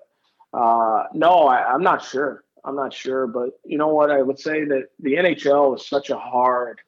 uh, no, I, I'm not sure. I'm not sure, but you know what? I would say that the NHL is such a hard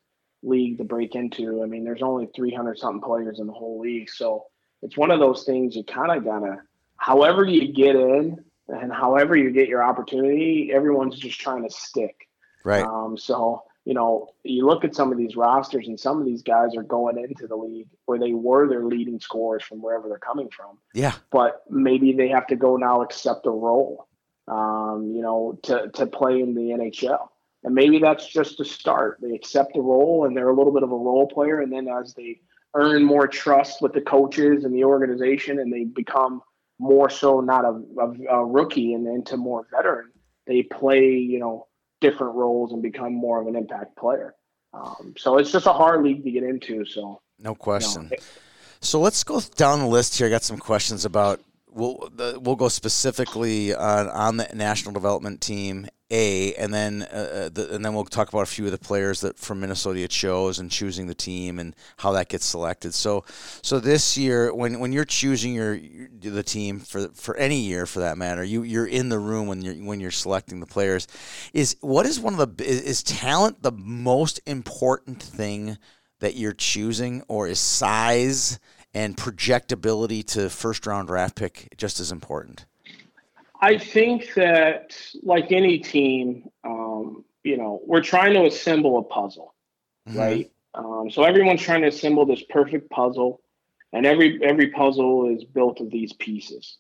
league to break into. I mean, there's only 300 something players in the whole league, so it's one of those things you kind of gotta, however you get in and however you get your opportunity, everyone's just trying to stick. Right. Um, so, you know, you look at some of these rosters, and some of these guys are going into the league where they were their leading scorers from wherever they're coming from, Yeah. but maybe they have to go now accept a role, um, you know, to, to play in the NHL. And maybe that's just a start. They accept a role and they're a little bit of a role player. And then as they earn more trust with the coaches and the organization and they become more so not a, a, a rookie and into more veteran, they play, you know, different roles and become more of an impact player. Um, so it's just a hard league to get into. So, No you know, question. So let's go down the list here. I got some questions about. We'll the, we'll go specifically on, on the national development team A, and then uh, the, and then we'll talk about a few of the players that from Minnesota chose and choosing the team and how that gets selected. So so this year when when you're choosing your, your the team for for any year for that matter, you you're in the room when you're when you're selecting the players. Is what is one of the is, is talent the most important thing? that you're choosing, or is size and projectability to first round draft pick just as important? I think that, like any team, um, you know, we're trying to assemble a puzzle, Mhm. right? Um, so everyone's trying to assemble this perfect puzzle, and every every puzzle is built of these pieces.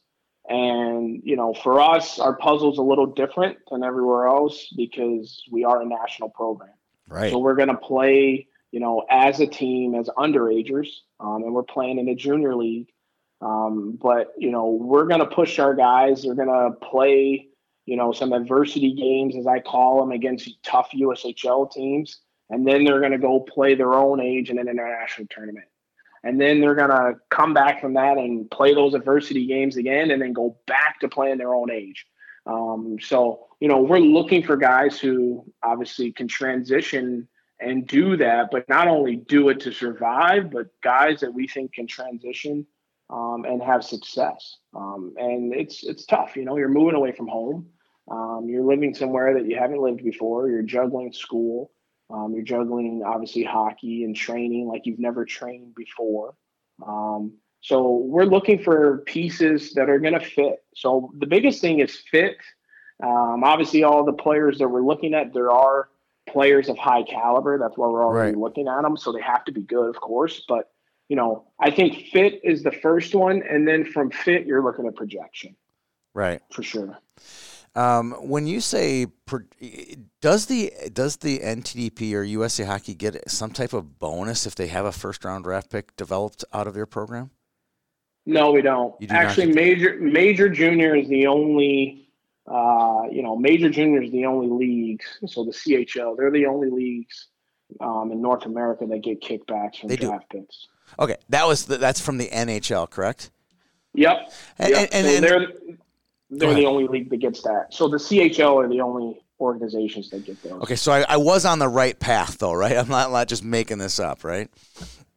And you know, for us, our puzzle's a little different than everywhere else because we are a national program. Right. So we're going to play, you know, as a team as underagers, um, and we're playing in a junior league. Um, but you know, we're going to push our guys. They're going to play, you know, some adversity games, as I call them, against tough USHL teams, and then they're going to go play their own age in an international tournament. And then they're going to come back from that and play those adversity games again, and then go back to playing their own age. Um, so, you know, we're looking for guys who obviously can transition and do that, but not only do it to survive, but guys that we think can transition um, and have success. Um, and it's it's tough, you know. You're moving away from home. Um, you're living somewhere that you haven't lived before. You're juggling school. Um, you're juggling obviously hockey and training like you've never trained before. Um, so we're looking for pieces that are going to fit. So the biggest thing is fit. Um, obviously, all the players that we're looking at, there are players of high caliber. That's why we're already Right. looking at them. So they have to be good, of course. But you know, I think fit is the first one, and then from fit, you're looking at projection Right. for sure. Um, when you say does the does the NTDP or USA Hockey get some type of bonus if they have a first round draft pick developed out of your program? No, we don't. do Actually, major major junior is the only. Uh, you know, major junior is the only leagues. So the CHL, they're the only leagues um, in North America that get kickbacks from they draft do. picks. Okay, that was the, that's from the NHL, correct? Yep. And, yep. And, and, so they're they're the only league that gets that. So the CHL are the only organizations that get those. Okay, so I, I was on the right path though, right? I'm not, not just making this up, right?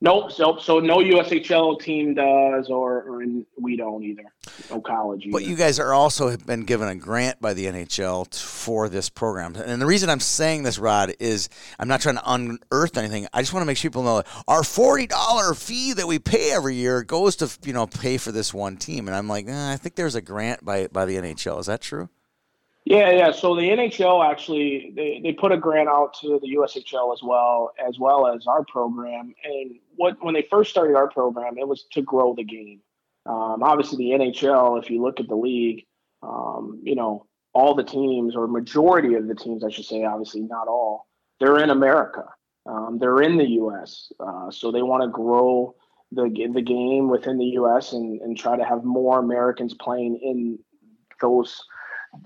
Nope. So, so no USHL team does, or, or in, we don't either. No college. Either. But you guys are also have been given a grant by the NHL to, for this program, and the reason I'm saying this, Rod, is I'm not trying to unearth anything. I just want to make sure people know our forty dollar fee that we pay every year goes to you know pay for this one team, and I'm like, eh, I think there's a grant by by the NHL. Is that true? Yeah, yeah. So the NHL actually they, they put a grant out to the USHL as well, as well as our program. And what when they first started our program, it was to grow the game. Um, obviously, the NHL, if you look at the league, um, you know all the teams or majority of the teams, I should say, obviously not all, they're in America. Um, they're in the U.S. Uh, so they want to grow the the game within the U.S. and, and try to have more Americans playing in those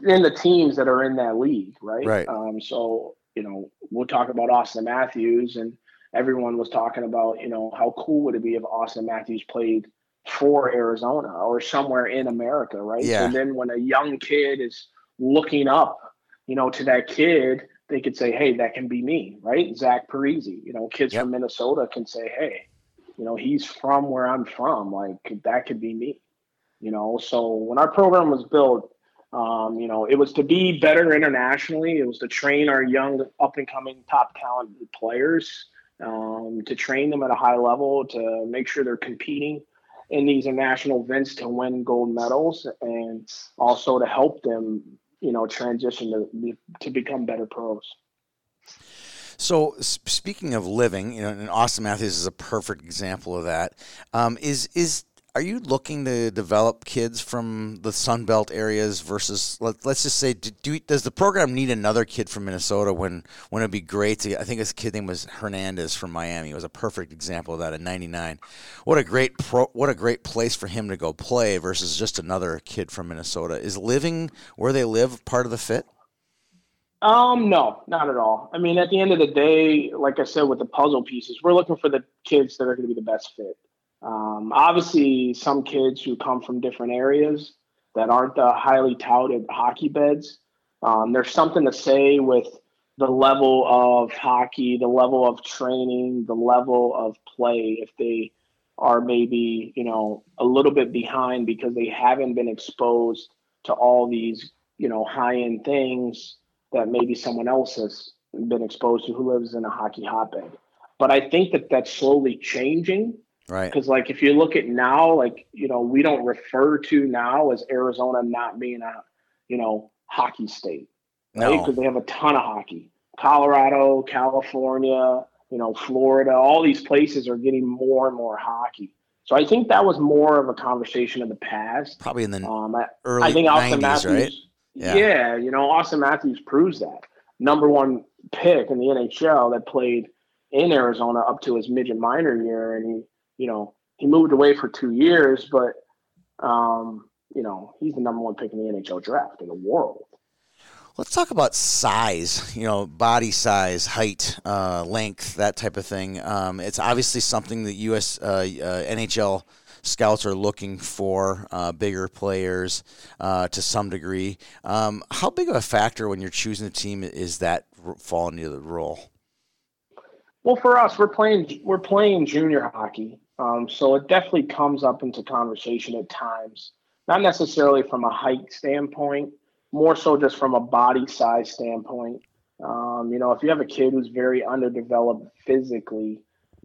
in the teams that are in that league, right? Right. Um, so you know, we'll talk about Auston Matthews, and everyone was talking about you know how cool would it be if Auston Matthews played for Arizona or somewhere in America, right? Yeah. And then when a young kid is looking up, you know, to that kid, they could say, "Hey, that can be me," right? Zach Parise, you know, kids yep. from Minnesota can say, "Hey, you know, he's from where I'm from. Like that could be me." You know, so when our program was built, um, you know, it was to be better internationally. It was to train our young, up and coming, top talented players, um, to train them at a high level, to make sure they're competing in these international events to win gold medals, and also to help them, you know, transition to to become better pros. So, speaking of living, you know, and Auston Matthews is a perfect example of that. Um, is is are you looking to develop kids from the Sun Belt areas versus let, us just say do, does the program need another kid from Minnesota when when it'd be great to I think his kid name was Hernandez from Miami it was a perfect example of that in 99 what a great pro, what a great place for him to go play versus just another kid from Minnesota is living where they live part of the fit um, no, not at all. I mean, at the end of the day, like I said, with the puzzle pieces, we're looking for the kids that are going to be the best fit. Um, obviously, some kids who come from different areas that aren't the highly touted hockey beds, um, there's something to say with the level of hockey, the level of training, the level of play. If they are maybe you know a little bit behind because they haven't been exposed to all these you know high end things that maybe someone else has been exposed to who lives in a hockey hotbed. But I think that that's slowly changing Right. Because like if you look at now, like you know, we don't refer to now as Arizona not being a you know hockey state, right? Because no. they have a ton of hockey. Colorado, California, you know, Florida, all these places are getting more and more hockey. So I think that was more of a conversation in the past. Probably in the um, I, early I think Auston 90s, Matthews, right? Yeah. yeah, you know, Auston Matthews proves that. Number one pick in the NHL that played in Arizona up to his midget minor year, and he you know, he moved away for two years, but um, you know, he's the number one pick in the NHL draft in the world. Let's talk about size, you know, body size, height, uh, length, that type of thing. Um, it's obviously something that U.S. Uh, uh, NHL scouts are looking for, uh, bigger players uh, to some degree. Um, how big of a factor when you're choosing a team is that falling into the role? Well, for us, we're playing we're playing junior hockey, um, so it definitely comes up into conversation at times, not necessarily from a height standpoint, more so just from a body size standpoint. Um, you know, if you have a kid who's very underdeveloped physically,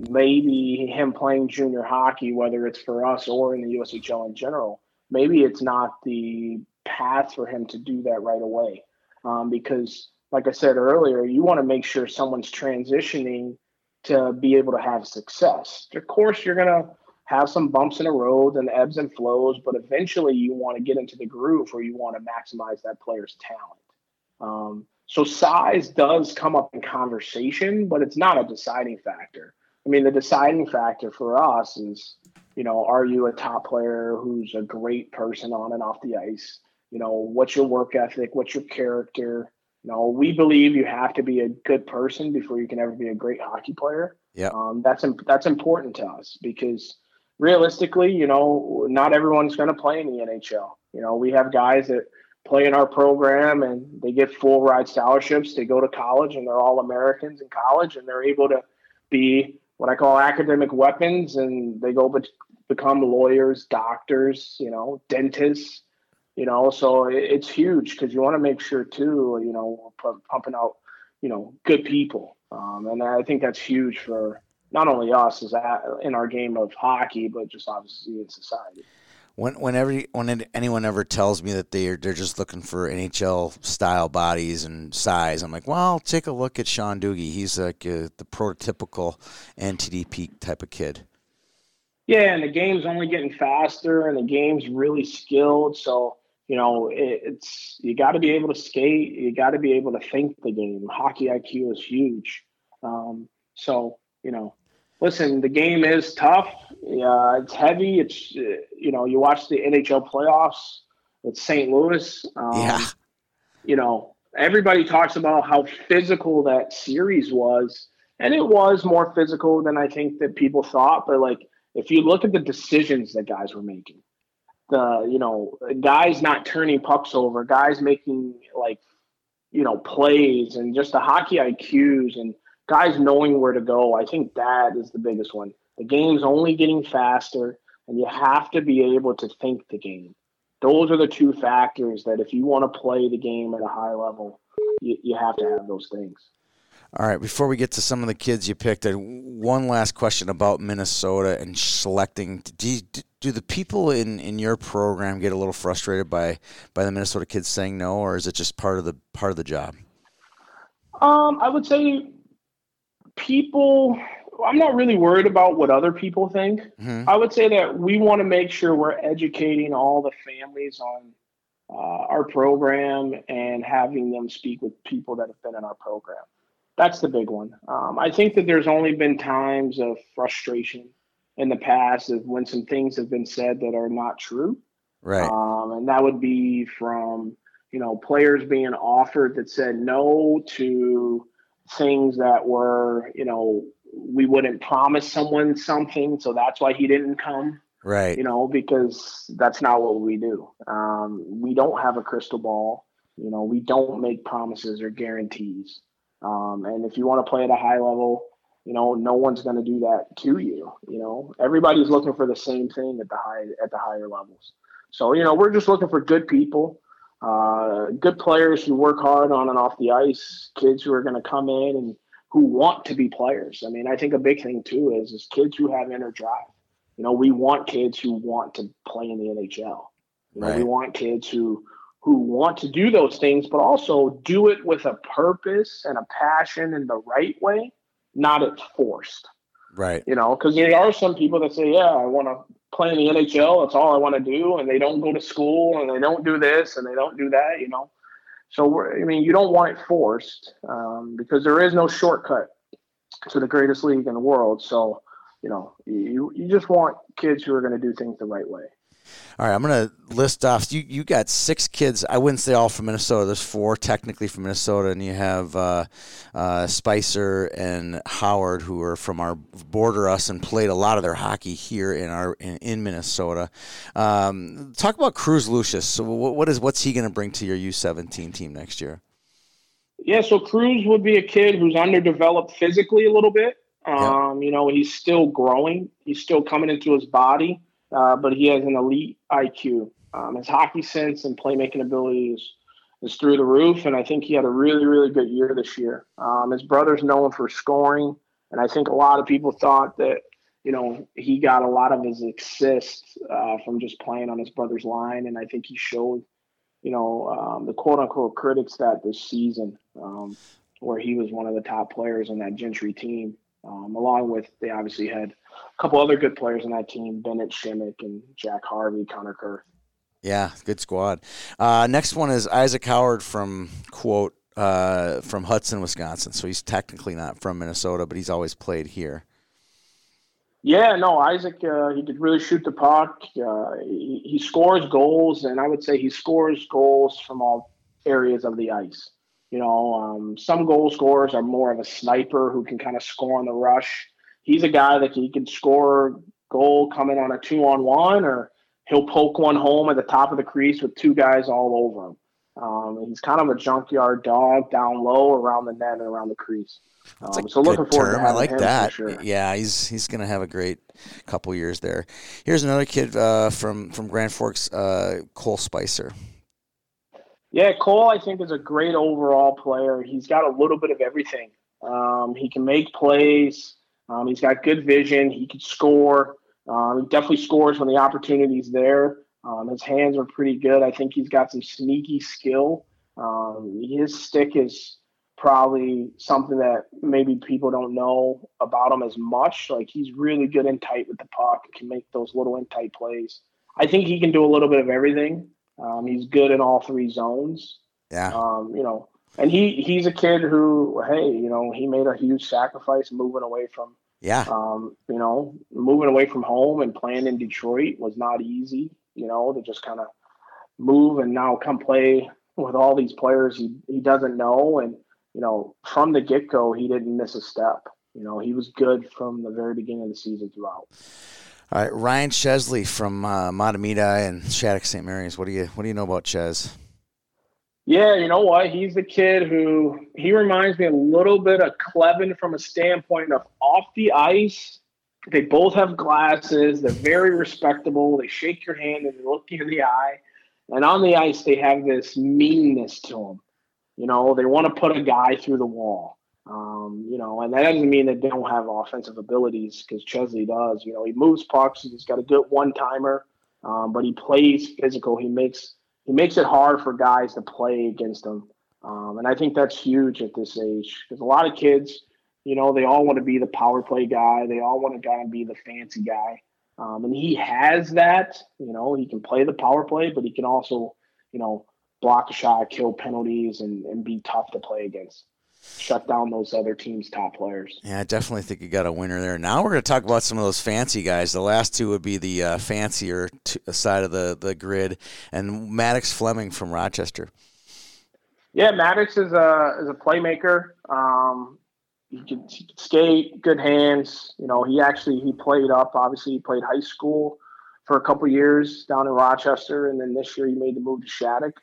maybe him playing junior hockey, whether it's for us or in the USHL in general, maybe it's not the path for him to do that right away. Um, because, like I said earlier, you want to make sure someone's transitioning to be able to have success. Of course, you're gonna have some bumps in the road and ebbs and flows, but eventually you want to get into the groove where you want to maximize that player's talent. Um, so size does come up in conversation, but it's not a deciding factor. I mean, the deciding factor for us is, you know, are you a top player who's a great person on and off the ice? You know, what's your work ethic? What's your character? Know, we believe you have to be a good person before you can ever be a great hockey player. Yeah, um, that's that's important to us because realistically, you know, not everyone's going to play in the NHL. You know, we have guys that play in our program and they get full ride scholarships. They go to college and they're all Americans in college and they're able to be what I call academic weapons and they go be- become lawyers, doctors, you know, dentists, you know, so it, it's huge because you want to make sure too, you know, we're pumping out, you know, good people. Um, and I think that's huge for not only us as in our game of hockey, but just obviously in society. When, whenever when anyone ever tells me that they're they're just looking for NHL style bodies and size, I'm like, well, take a look at Sean Dhooghe. He's like uh, the prototypical NTDP type of kid. Yeah, and the game's only getting faster, and the game's really skilled. So you know, it, it's you got to be able to skate. You got to be able to think the game. Hockey IQ is huge. Um, so you know, listen, the game is tough. Yeah, it's heavy. It's you know, you watch the NHL playoffs. It's St. Louis. Um, yeah. You know, everybody talks about how physical that series was, and it was more physical than I think that people thought. But like, if you look at the decisions that guys were making, the you know, guys not turning pucks over, guys making like, you know, plays, and just the hockey IQs and guys knowing where to go. I think that is the biggest one. The game's only getting faster, and you have to be able to think the game. Those are the two factors that if you want to play the game at a high level, you, you have to have those things. All right, before we get to some of the kids you picked, one last question about Minnesota and selecting. Do, you, do the people in, in your program get a little frustrated by by the Minnesota kids saying no, or is it just part of the part of the job? Um, I would say people I'm not really worried about what other people think. Mm-hmm. I would say that we want to make sure we're educating all the families on uh, our program and having them speak with people that have been in our program. That's the big one. Um, I think that there's only been times of frustration in the past of when some things have been said that are not true. Right. Um, and that would be from, you know, players being offered that said no to things that were, you know, we wouldn't promise someone something, so that's why he didn't come. Right. You know, because that's not what we do. Um, we don't have a crystal ball. You know, we don't make promises or guarantees. Um, and if you want to play at a high level, you know, no one's going to do that to you. You know, everybody's looking for the same thing at the high at the higher levels. So you know, we're just looking for good people uh, good players who work hard on and off the ice, kids who are going to come in and who want to be players. I mean, I think a big thing too is is kids who have inner drive. You know, we want kids who want to play in the NHL. You know, right. we want kids who who want to do those things, but also do it with a purpose and a passion in the right way, not it's forced. Right. You know, because there are some people that say, "Yeah, I want to play in the NHL. That's all I want to do. And they don't go to school and they don't do this and they don't do that, you know. So, I mean, you don't want it forced um, because there is no shortcut to the greatest league in the world. So, you know, you, you just want kids who are going to do things the right way. All right, I'm going to list off. You you got six kids. I wouldn't say all from Minnesota. There's four technically from Minnesota, and you have uh, uh, Spicer and Howard who are from our border us and played a lot of their hockey here in our in, in Minnesota. Um, talk about Cruz Lucius. So what, what is what's he going to bring to your U17 team next year? Yeah, so Cruz would be a kid who's underdeveloped physically a little bit. Um, You know, he's still growing. He's still coming into his body uh, but he has an elite IQ. Um, his hockey sense and playmaking ability is, is through the roof, and I think he had a really, really good year this year. Um, his brother's known for scoring, and I think a lot of people thought that you know he got a lot of his assists uh, from just playing on his brother's line, and I think he showed you know um, the quote unquote critics that this season um, where he was one of the top players on that Gentry team. Um, along with they obviously had a couple other good players on that team: Bennett Shimmick and Jack Harvey, Connor Kerr. Yeah, good squad. Uh, next one is Isaac Howard from quote uh, from Hudson, Wisconsin. So he's technically not from Minnesota, but he's always played here. Yeah, no, Isaac, uh, he could really shoot the puck. Uh, he, he, scores goals, and I would say he scores goals from all areas of the ice. You know, um, some goal scorers are more of a sniper who can kind of score on the rush. He's a guy that he can score goal coming on a two on one, or he'll poke one home at the top of the crease with two guys all over him. Um, he's kind of a junkyard dog down low around the net and around the crease. Um, so looking forward term. to I like that. Sure. Yeah, he's he's going to have a great couple years there. Here's another kid uh, from from Grand Forks, uh, Cole Spicer. Yeah, Cole, I think is a great overall player. He's got a little bit of everything. Um, he can make plays. Um, he's got good vision. He can score. Um, he definitely scores when the opportunity's there. Um, his hands are pretty good. I think he's got some sneaky skill. Um, his stick is probably something that maybe people don't know about him as much. Like he's really good in tight with the puck, can make those little in tight plays. I think he can do a little bit of everything. Um, he's good in all three zones. Yeah. Um, you know, and he he's a kid who, hey, you know, he made a huge sacrifice moving away from. Yeah. Um, you know, moving away from home and playing in Detroit was not easy you know, to just kind of move and now come play with all these players he, he doesn't know. And, you know, from the get go, he didn't miss a step. You know, he was good from the very beginning of the season throughout. All right, Ryan Chesley from uh, and Shattuck St. Mary's. What do you what do you know about Ches? Yeah, you know what? He's the kid who he reminds me a little bit of Clevin from a standpoint of off the ice. They both have glasses. They're very respectable. They shake your hand and they look you in the eye. And on the ice, they have this meanness to them. You know, they want to put a guy through the wall. Um, you know, and that doesn't mean they don't have offensive abilities because Chesley does. You know, he moves pucks. He's got a good one timer, um, but he plays physical. He makes he makes it hard for guys to play against him, um, and I think that's huge at this age because a lot of kids you know, they all want to be the power play guy. They all want to kind of be the fancy guy. Um, and he has that. You know, he can play the power play, but he can also, you know, block a shot, kill penalties, and, and be tough to play against. Shut down those other teams' top players. Yeah, I definitely think you got a winner there. Now we're going to talk about some of those fancy guys. The last two would be the uh, fancier t- side of the, the grid, and Maddox Fleming from Rochester. Yeah, Maddox is a is a playmaker. Um, he can, he could skate, good hands. You know, he actually he played up. Obviously, he played high school for a couple years down in Rochester, and then this year he made the move to Shattuck.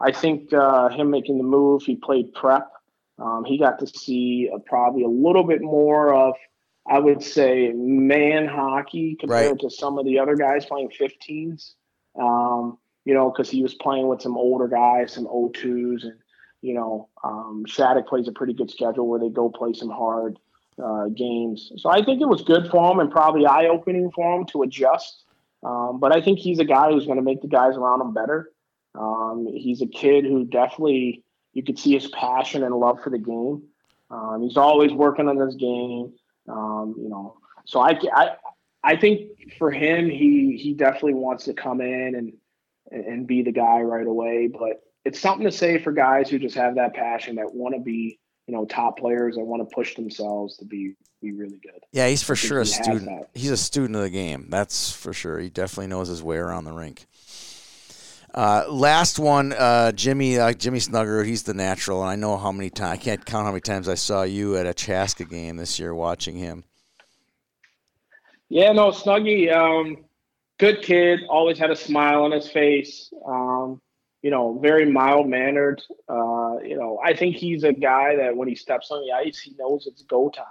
I think uh, him making the move, he played prep. Um, he got to see uh, probably a little bit more of, I would say, man hockey compared right. to some of the other guys playing 15s. Um, you know, because he was playing with some older guys, some O2s, and you know, um, Shattuck plays a pretty good schedule where they go play some hard uh, games. So I think it was good for him and probably eye opening for him to adjust. Um, but I think he's a guy who's going to make the guys around him better. Um, he's a kid who definitely you could see his passion and love for the game. Um, he's always working on his game. Um, you know, so I, I I think for him, he he definitely wants to come in and and be the guy right away. But it's something to say for guys who just have that passion that want to be you know top players that want to push themselves to be be really good. Yeah, he's for sure a student. He's a student of the game. That's for sure. He definitely knows his way around the rink. Uh, last one, uh, Jimmy uh, Jimmy Snuggerud. He's the natural, and I know how many times I can't count how many times I saw you at a Chaska game this year watching him. Yeah, no, Snuggy, um, good kid. Always had a smile on his face. Um, you know, very mild mannered. Uh, you know, I think he's a guy that when he steps on the ice, he knows it's go time.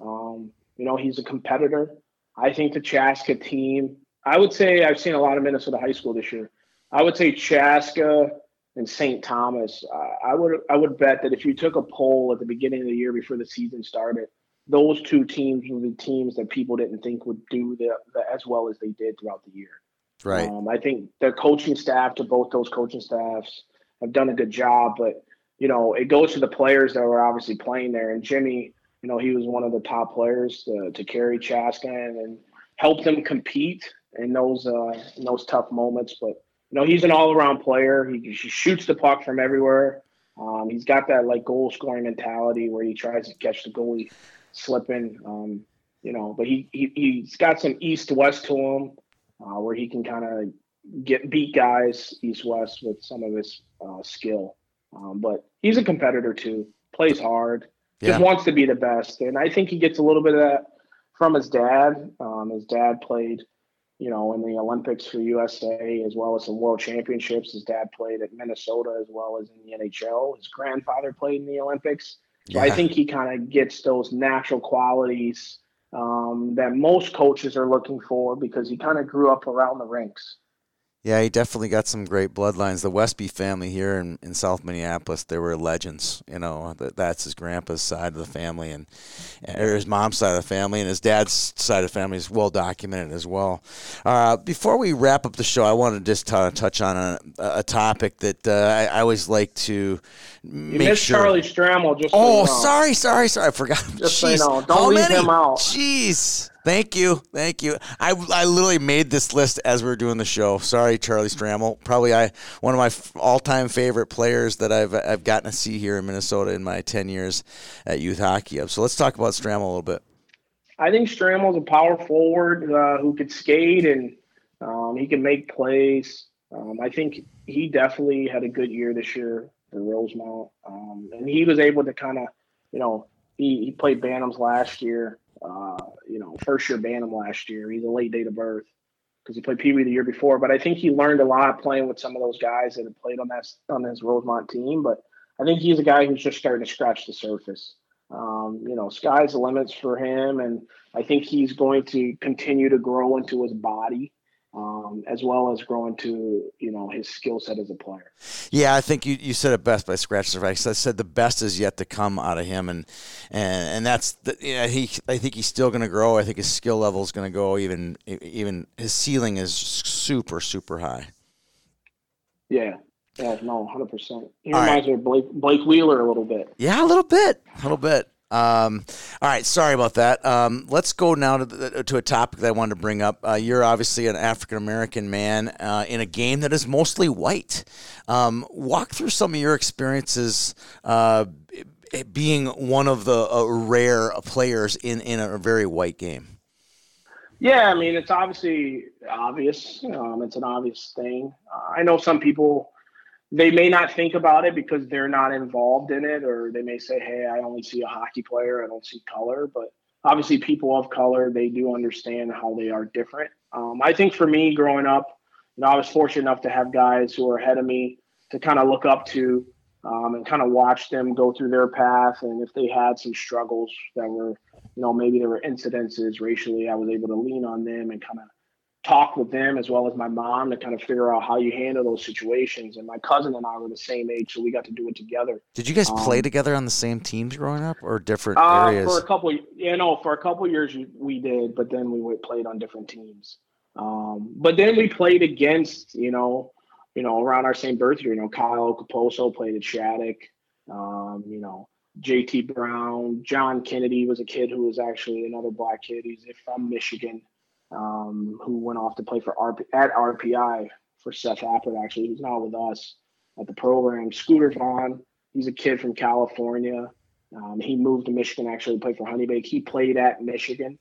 Um, you know, he's a competitor. I think the Chaska team, I would say I've seen a lot of Minnesota high school this year. I would say Chaska and St. Thomas. Uh, I would I would bet that if you took a poll at the beginning of the year before the season started, those two teams were the teams that people didn't think would do the, the as well as they did throughout the year. Right. Um, I think the coaching staff to both those coaching staffs have done a good job, but you know it goes to the players that were obviously playing there. And Jimmy, you know, he was one of the top players to, to carry Chaska and, and help them compete in those uh, in those tough moments. But you know, he's an all around player. He, he shoots the puck from everywhere. Um, he's got that like goal scoring mentality where he tries to catch the goalie slipping. Um, you know, but he, he he's got some east west to him uh, where he can kind of get beat guys east west with some of his uh, skill. Um, but he's a competitor too. Plays hard. Yeah. Just wants to be the best, and I think he gets a little bit of that from his dad. Um, his dad played you know, in the Olympics for USA as well as some World Championships. His dad played at Minnesota as well as in the NHL. His grandfather played in the Olympics. So yeah. I think he kind of gets those natural qualities um, that most coaches are looking for because he kind of grew up around the rinks. Yeah, he definitely got some great bloodlines. The Westby family here in, in South Minneapolis, they were legends. You know, that, that's his grandpa's side of the family, and or his mom's side of the family, and his dad's side of the family is well documented as well. Uh, before we wrap up the show, I want to just t- touch on a, a topic that uh, I, I, always like to you make sure. Charlie Stramel. Just oh, so sorry, sorry, sorry, I forgot. Just Jeez. so you know, don't How leave many? him out. Jeez. Thank you, thank you. I, I literally made this list as we were doing the show. Sorry, Charlie Stramel. Probably I one of my all time favorite players that I've I've gotten to see here in Minnesota in my ten years at youth hockey. So let's talk about Stramel a little bit. I think Stramel's a power forward uh, who could skate and um, he can make plays. Um, I think he definitely had a good year this year for Rosemount, um, and he was able to kind of, you know, he, he played Bantams last year uh, you know, first year Bantam last year. He's a late date of birth because he played Pee Wee the year before. But I think he learned a lot playing with some of those guys that had played on that on his Rosemount team. But I think he's a guy who's just starting to scratch the surface. Um, you know, sky's the limits for him, and I think he's going to continue to grow into his body um, as well as growing to you know his skill set as a player. Yeah, I think you, you said it best by scratching the face. I said the best is yet to come out of him, and and and that's the, yeah, he I think he's still going to grow. I think his skill level is going to go even even his ceiling is super super high. Yeah, yeah, no, hundred percent. He reminds right. me of Blake Blake Wheeler a little bit. Yeah, a little bit, a little bit. Um, all right, sorry about that. Um, let's go now to, the, to a topic that I wanted to bring up. Uh, you're obviously an African American man uh, in a game that is mostly white. Um, walk through some of your experiences uh, being one of the uh, rare players in, in a very white game. Yeah, I mean, it's obviously obvious. It's an obvious thing. Uh, I know some people they may not think about it because they're not involved in it, or they may say, "Hey, I only see a hockey player. I don't see color." But obviously, people of color they do understand how they are different. Um, I think for me, growing up, you know, I was fortunate enough to have guys who were ahead of me to kind of look up to um, and kind of watch them go through their path. And if they had some struggles that were, you know, maybe there were incidences racially, I was able to lean on them and kind of talk with them as well as my mom to kind of figure out how you handle those situations. And my cousin and I were the same age, so we got to do it together. Did you guys um, play together on the same teams growing up, or different uh, areas? For a couple, you know, for a couple years we did, but then we played on different teams. Um, but then we played against, you know, you know, around our same birth year. You know, Kyle Okposo played at Shattuck. Um, you know, JT Brown, John Kennedy was a kid who was actually another black kid. He's from Michigan um, who went off to play for RP, at RPI for Seth Appert, actually, who's not with us at the program. Scooter Vaughn, he's a kid from California. Um, he moved to Michigan actually to play for Honeybaked. He played at Michigan.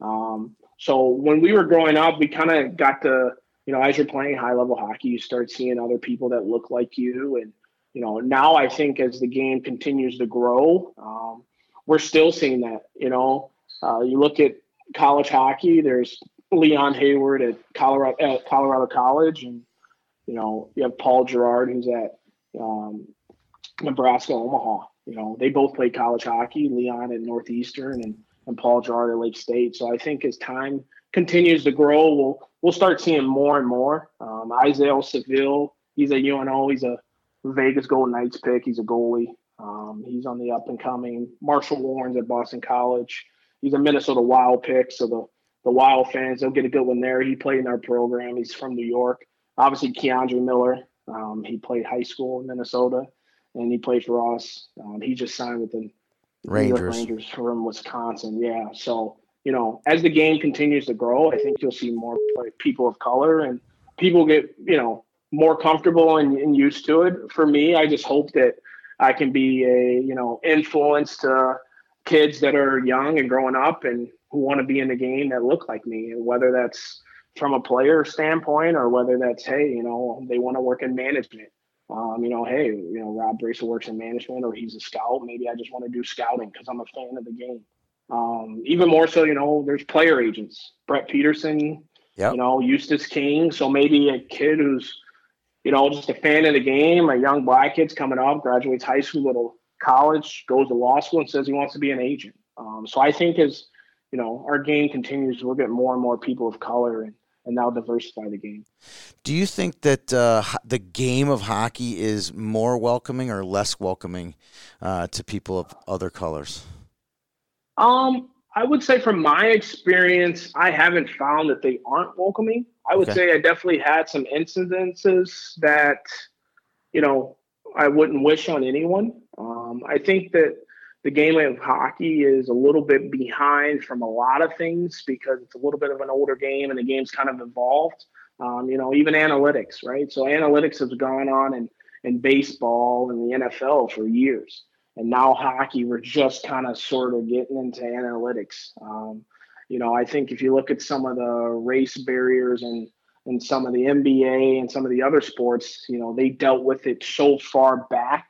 Um, so when we were growing up, we kind of got to, you know, as you're playing high level hockey, you start seeing other people that look like you. And, you know, now I think as the game continues to grow, um, we're still seeing that, you know, uh, you look at college hockey. There's Leon Hayward at Colorado at Colorado College, and you know you have Paul Gerard who's at um, Nebraska Omaha. You know they both play college hockey. Leon at Northeastern and and Paul Gerard at Lake State. So I think as time continues to grow, we'll we'll start seeing more and more. Um, Isaiah Saville, he's a UNO. He's a Vegas Golden Knights pick. He's a goalie. Um, he's on the up and coming. Marshall Warren's at Boston College he's a Minnesota Wild pick, so the the Wild fans they'll get a good one there. He played in our program. He's from New York. Obviously, K'Andre Miller. Um, he played high school in Minnesota, and he played for us. Um, he just signed with the Rangers. Rangers from Wisconsin. Yeah. So, you know, as the game continues to grow, I think you'll see more people of color and people get, you know, more comfortable and, and used to it. For me, I just hope that I can be a, you know, influence to kids that are young and growing up and who want to be in the game that look like me. And whether that's from a player standpoint or whether that's, hey, you know, they want to work in management um, you know, hey, you know, Rod Braceful works in management or he's a scout. Maybe I just want to do scouting because I'm a fan of the game. Um, even more so, you know, there's player agents, Brett Peterson, yep. you know, Eustace King. So maybe a kid who's, you know, just a fan of the game, a young black kid's coming up, graduates high school, little college, goes to law school and says he wants to be an agent. Um, so I think as, you know, our game continues, we'll get more and more people of color and and now diversify the game. Do you think that uh, the game of hockey is more welcoming or less welcoming uh, to people of other colors? Um, I would say from my experience, I haven't found that they aren't welcoming. I would okay. say I definitely had some incidences that, you know, I wouldn't wish on anyone. Um, I think that the game of hockey is a little bit behind from a lot of things because it's a little bit of an older game and the game's kind of evolved. Um, you know, even analytics, right? So analytics has gone on in, in baseball and the NFL for years. And now hockey, we're just kind of sort of getting into analytics. Um, you know, I think if you look at some of the race barriers and and some of the NBA and some of the other sports, you know, they dealt with it so far back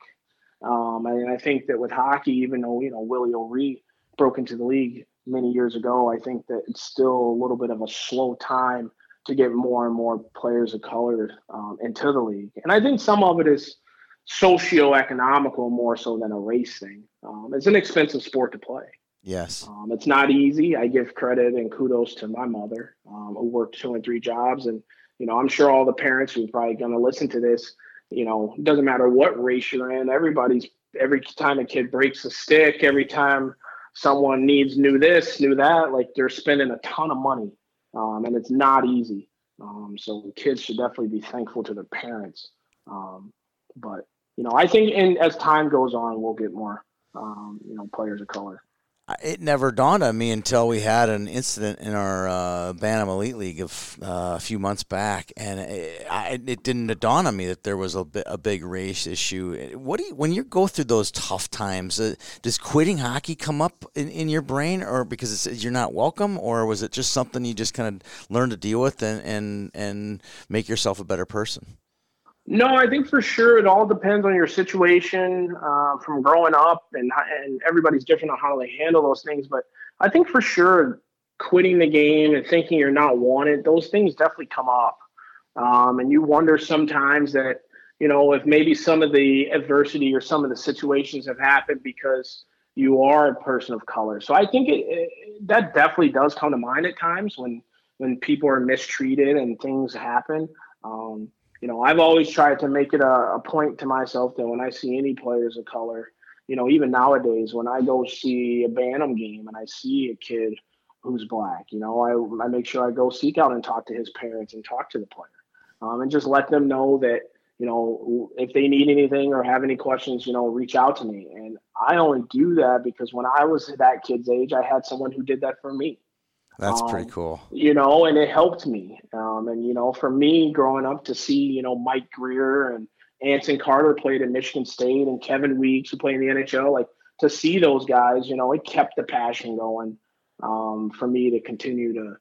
um, and I think that with hockey, even though you know Willie O'Ree broke into the league many years ago, I think that it's still a little bit of a slow time to get more and more players of color um, into the league. And I think some of it is socio-economical more so than a race thing. Um, it's an expensive sport to play. Yes. Um, it's not easy. I give credit and kudos to my mother, um, who worked two and three jobs. And, you know, I'm sure all the parents who are probably going to listen to this you know, it doesn't matter what race you're in. Everybody's every time a kid breaks a stick, every time someone needs new this, new that, like they're spending a ton of money, um, and it's not easy. Um, so kids should definitely be thankful to their parents. Um, but you know, I think, and as time goes on, we'll get more, um, you know, players of color it never dawned on me until we had an incident in our uh, Bantam Elite League of, uh, a few months back, and it, I, it, didn't dawn on me that there was a, a big race issue. What do you, when you go through those tough times? Uh, does quitting hockey come up in, in your brain, or because you're not welcome, or was it just something you just kind of learn to deal with and and and make yourself a better person? No, I think for sure it all depends on your situation uh, from growing up, and and everybody's different on how they handle those things. But I think for sure quitting the game and thinking you're not wanted, those things definitely come up, um, and you wonder sometimes that you know if maybe some of the adversity or some of the situations have happened because you are a person of color. So I think it, it, that definitely does come to mind at times when when people are mistreated and things happen. Um, you know, I've always tried to make it a, a, point to myself that when I see any players of color, you know, even nowadays when I go see a Bantam game and I see a kid who's black, you know, I, I make sure I go seek out and talk to his parents and talk to the player um, and just let them know that, you know, if they need anything or have any questions, you know, reach out to me. And I only do that because when I was that kid's age, I had someone who did that for me. That's um, pretty cool. You know, and it helped me. Um, and you know, for me growing up to see, you know, Mike Grier and Anson Carter played at Michigan State and Kevin Weeks who played in the NHL, like to see those guys, you know, it kept the passion going um, for me to continue to,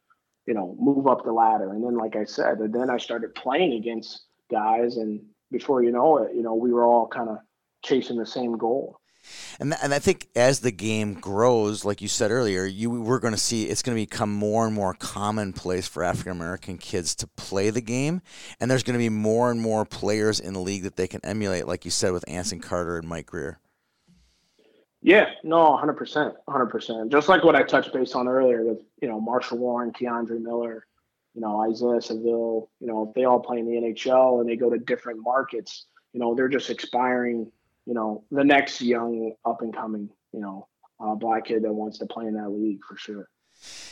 you know, move up the ladder. And then, like I said, and then I started playing against guys, and before you know it, you know, we were all kind of chasing the same goal. And, th- and I think as the game grows, like you said earlier, you we're going to see it's going to become more and more commonplace for African American kids to play the game, and there's going to be more and more players in the league that they can emulate, like you said with Anson Carter and Mike Grier. Yeah, no, hundred percent, hundred percent. Just like what I touched base on earlier with you know Marshall Warren, K'Andre Miller, you know Isaiah Saville. You know if they all play in the NHL and they go to different markets, you know they're just expiring you know, the next young up and coming, you know, uh, black kid that wants to play in that league for sure.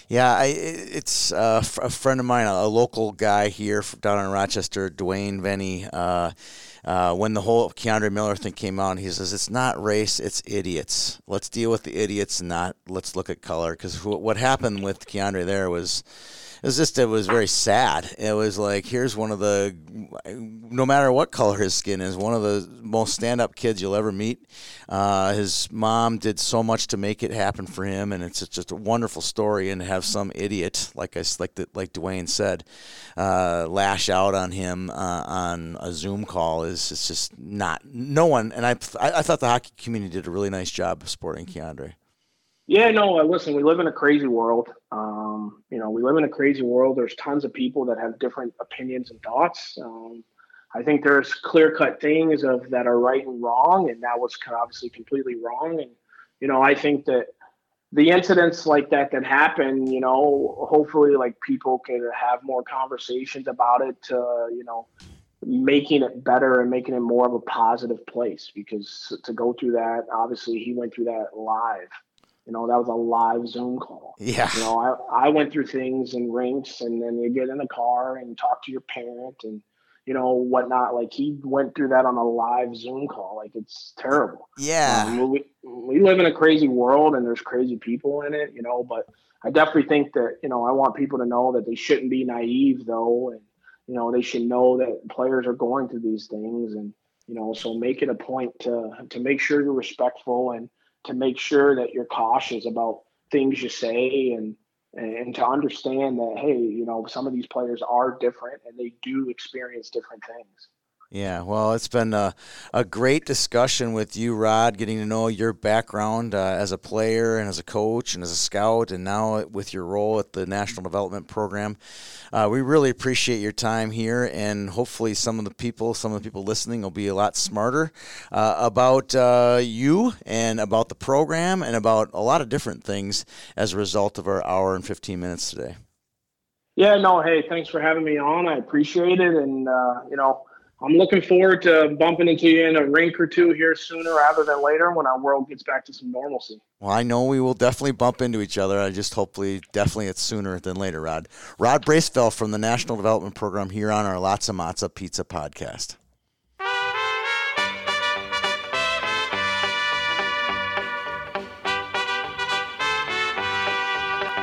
Yeah, I, it's uh, a friend of mine, a local guy here down in Rochester, Dwayne Venny. Uh, uh, when the whole K'Andre Miller thing came out, he says it's not race, it's idiots. Let's deal with the idiots, not let's look at color. Because what happened with K'Andre there was it was just it was very sad. It was like here's one of the no matter what color his skin is, one of the most stand up kids you'll ever meet. Uh, his mom did so much to make it happen for him, and it's just a wonderful story. And to have some idiot like I like the, like Dwayne said, uh, lash out on him uh, on a Zoom call is it's just not no one. And I I thought the hockey community did a really nice job of supporting K'Andre. Yeah, no, listen, we live in a crazy world. Um, you know, we live in a crazy world. There's tons of people that have different opinions and thoughts. Um, I think there's clear cut things of that are right and wrong, and that was obviously completely wrong. And, you know, I think that the incidents like that that happen, you know, hopefully like people can have more conversations about it to, you know, making it better and making it more of a positive place because to go through that, obviously he went through that live you know, that was a live Zoom call. Yeah. You know, I, I went through things in rinks and then you get in the car and talk to your parent and, you know, whatnot. Like he went through that on a live Zoom call. Like it's terrible. Yeah. Um, we, we live in a crazy world and there's crazy people in it, you know, but I definitely think that, you know, I want people to know that they shouldn't be naive though. And, you know, they should know that players are going through these things and, you know, so make it a point to, to make sure you're respectful and, to make sure that you're cautious about things you say and and to understand that hey you know some of these players are different and they do experience different things yeah, well, it's been a, a great discussion with you, Rod, getting to know your background uh, as a player and as a coach and as a scout, and now with your role at the National Development Program. Uh, we really appreciate your time here, and hopefully, some of the people, some of the people listening, will be a lot smarter uh, about uh, you and about the program and about a lot of different things as a result of our hour and 15 minutes today. Yeah, no, hey, thanks for having me on. I appreciate it. And, uh, you know, I'm looking forward to bumping into you in a rink or two here sooner rather than later when our world gets back to some normalcy. Well, I know we will definitely bump into each other. I just hopefully, definitely it's sooner than later, Rod. Rod Braceful from the National Development Program here on our Lots of Matza Pizza podcast.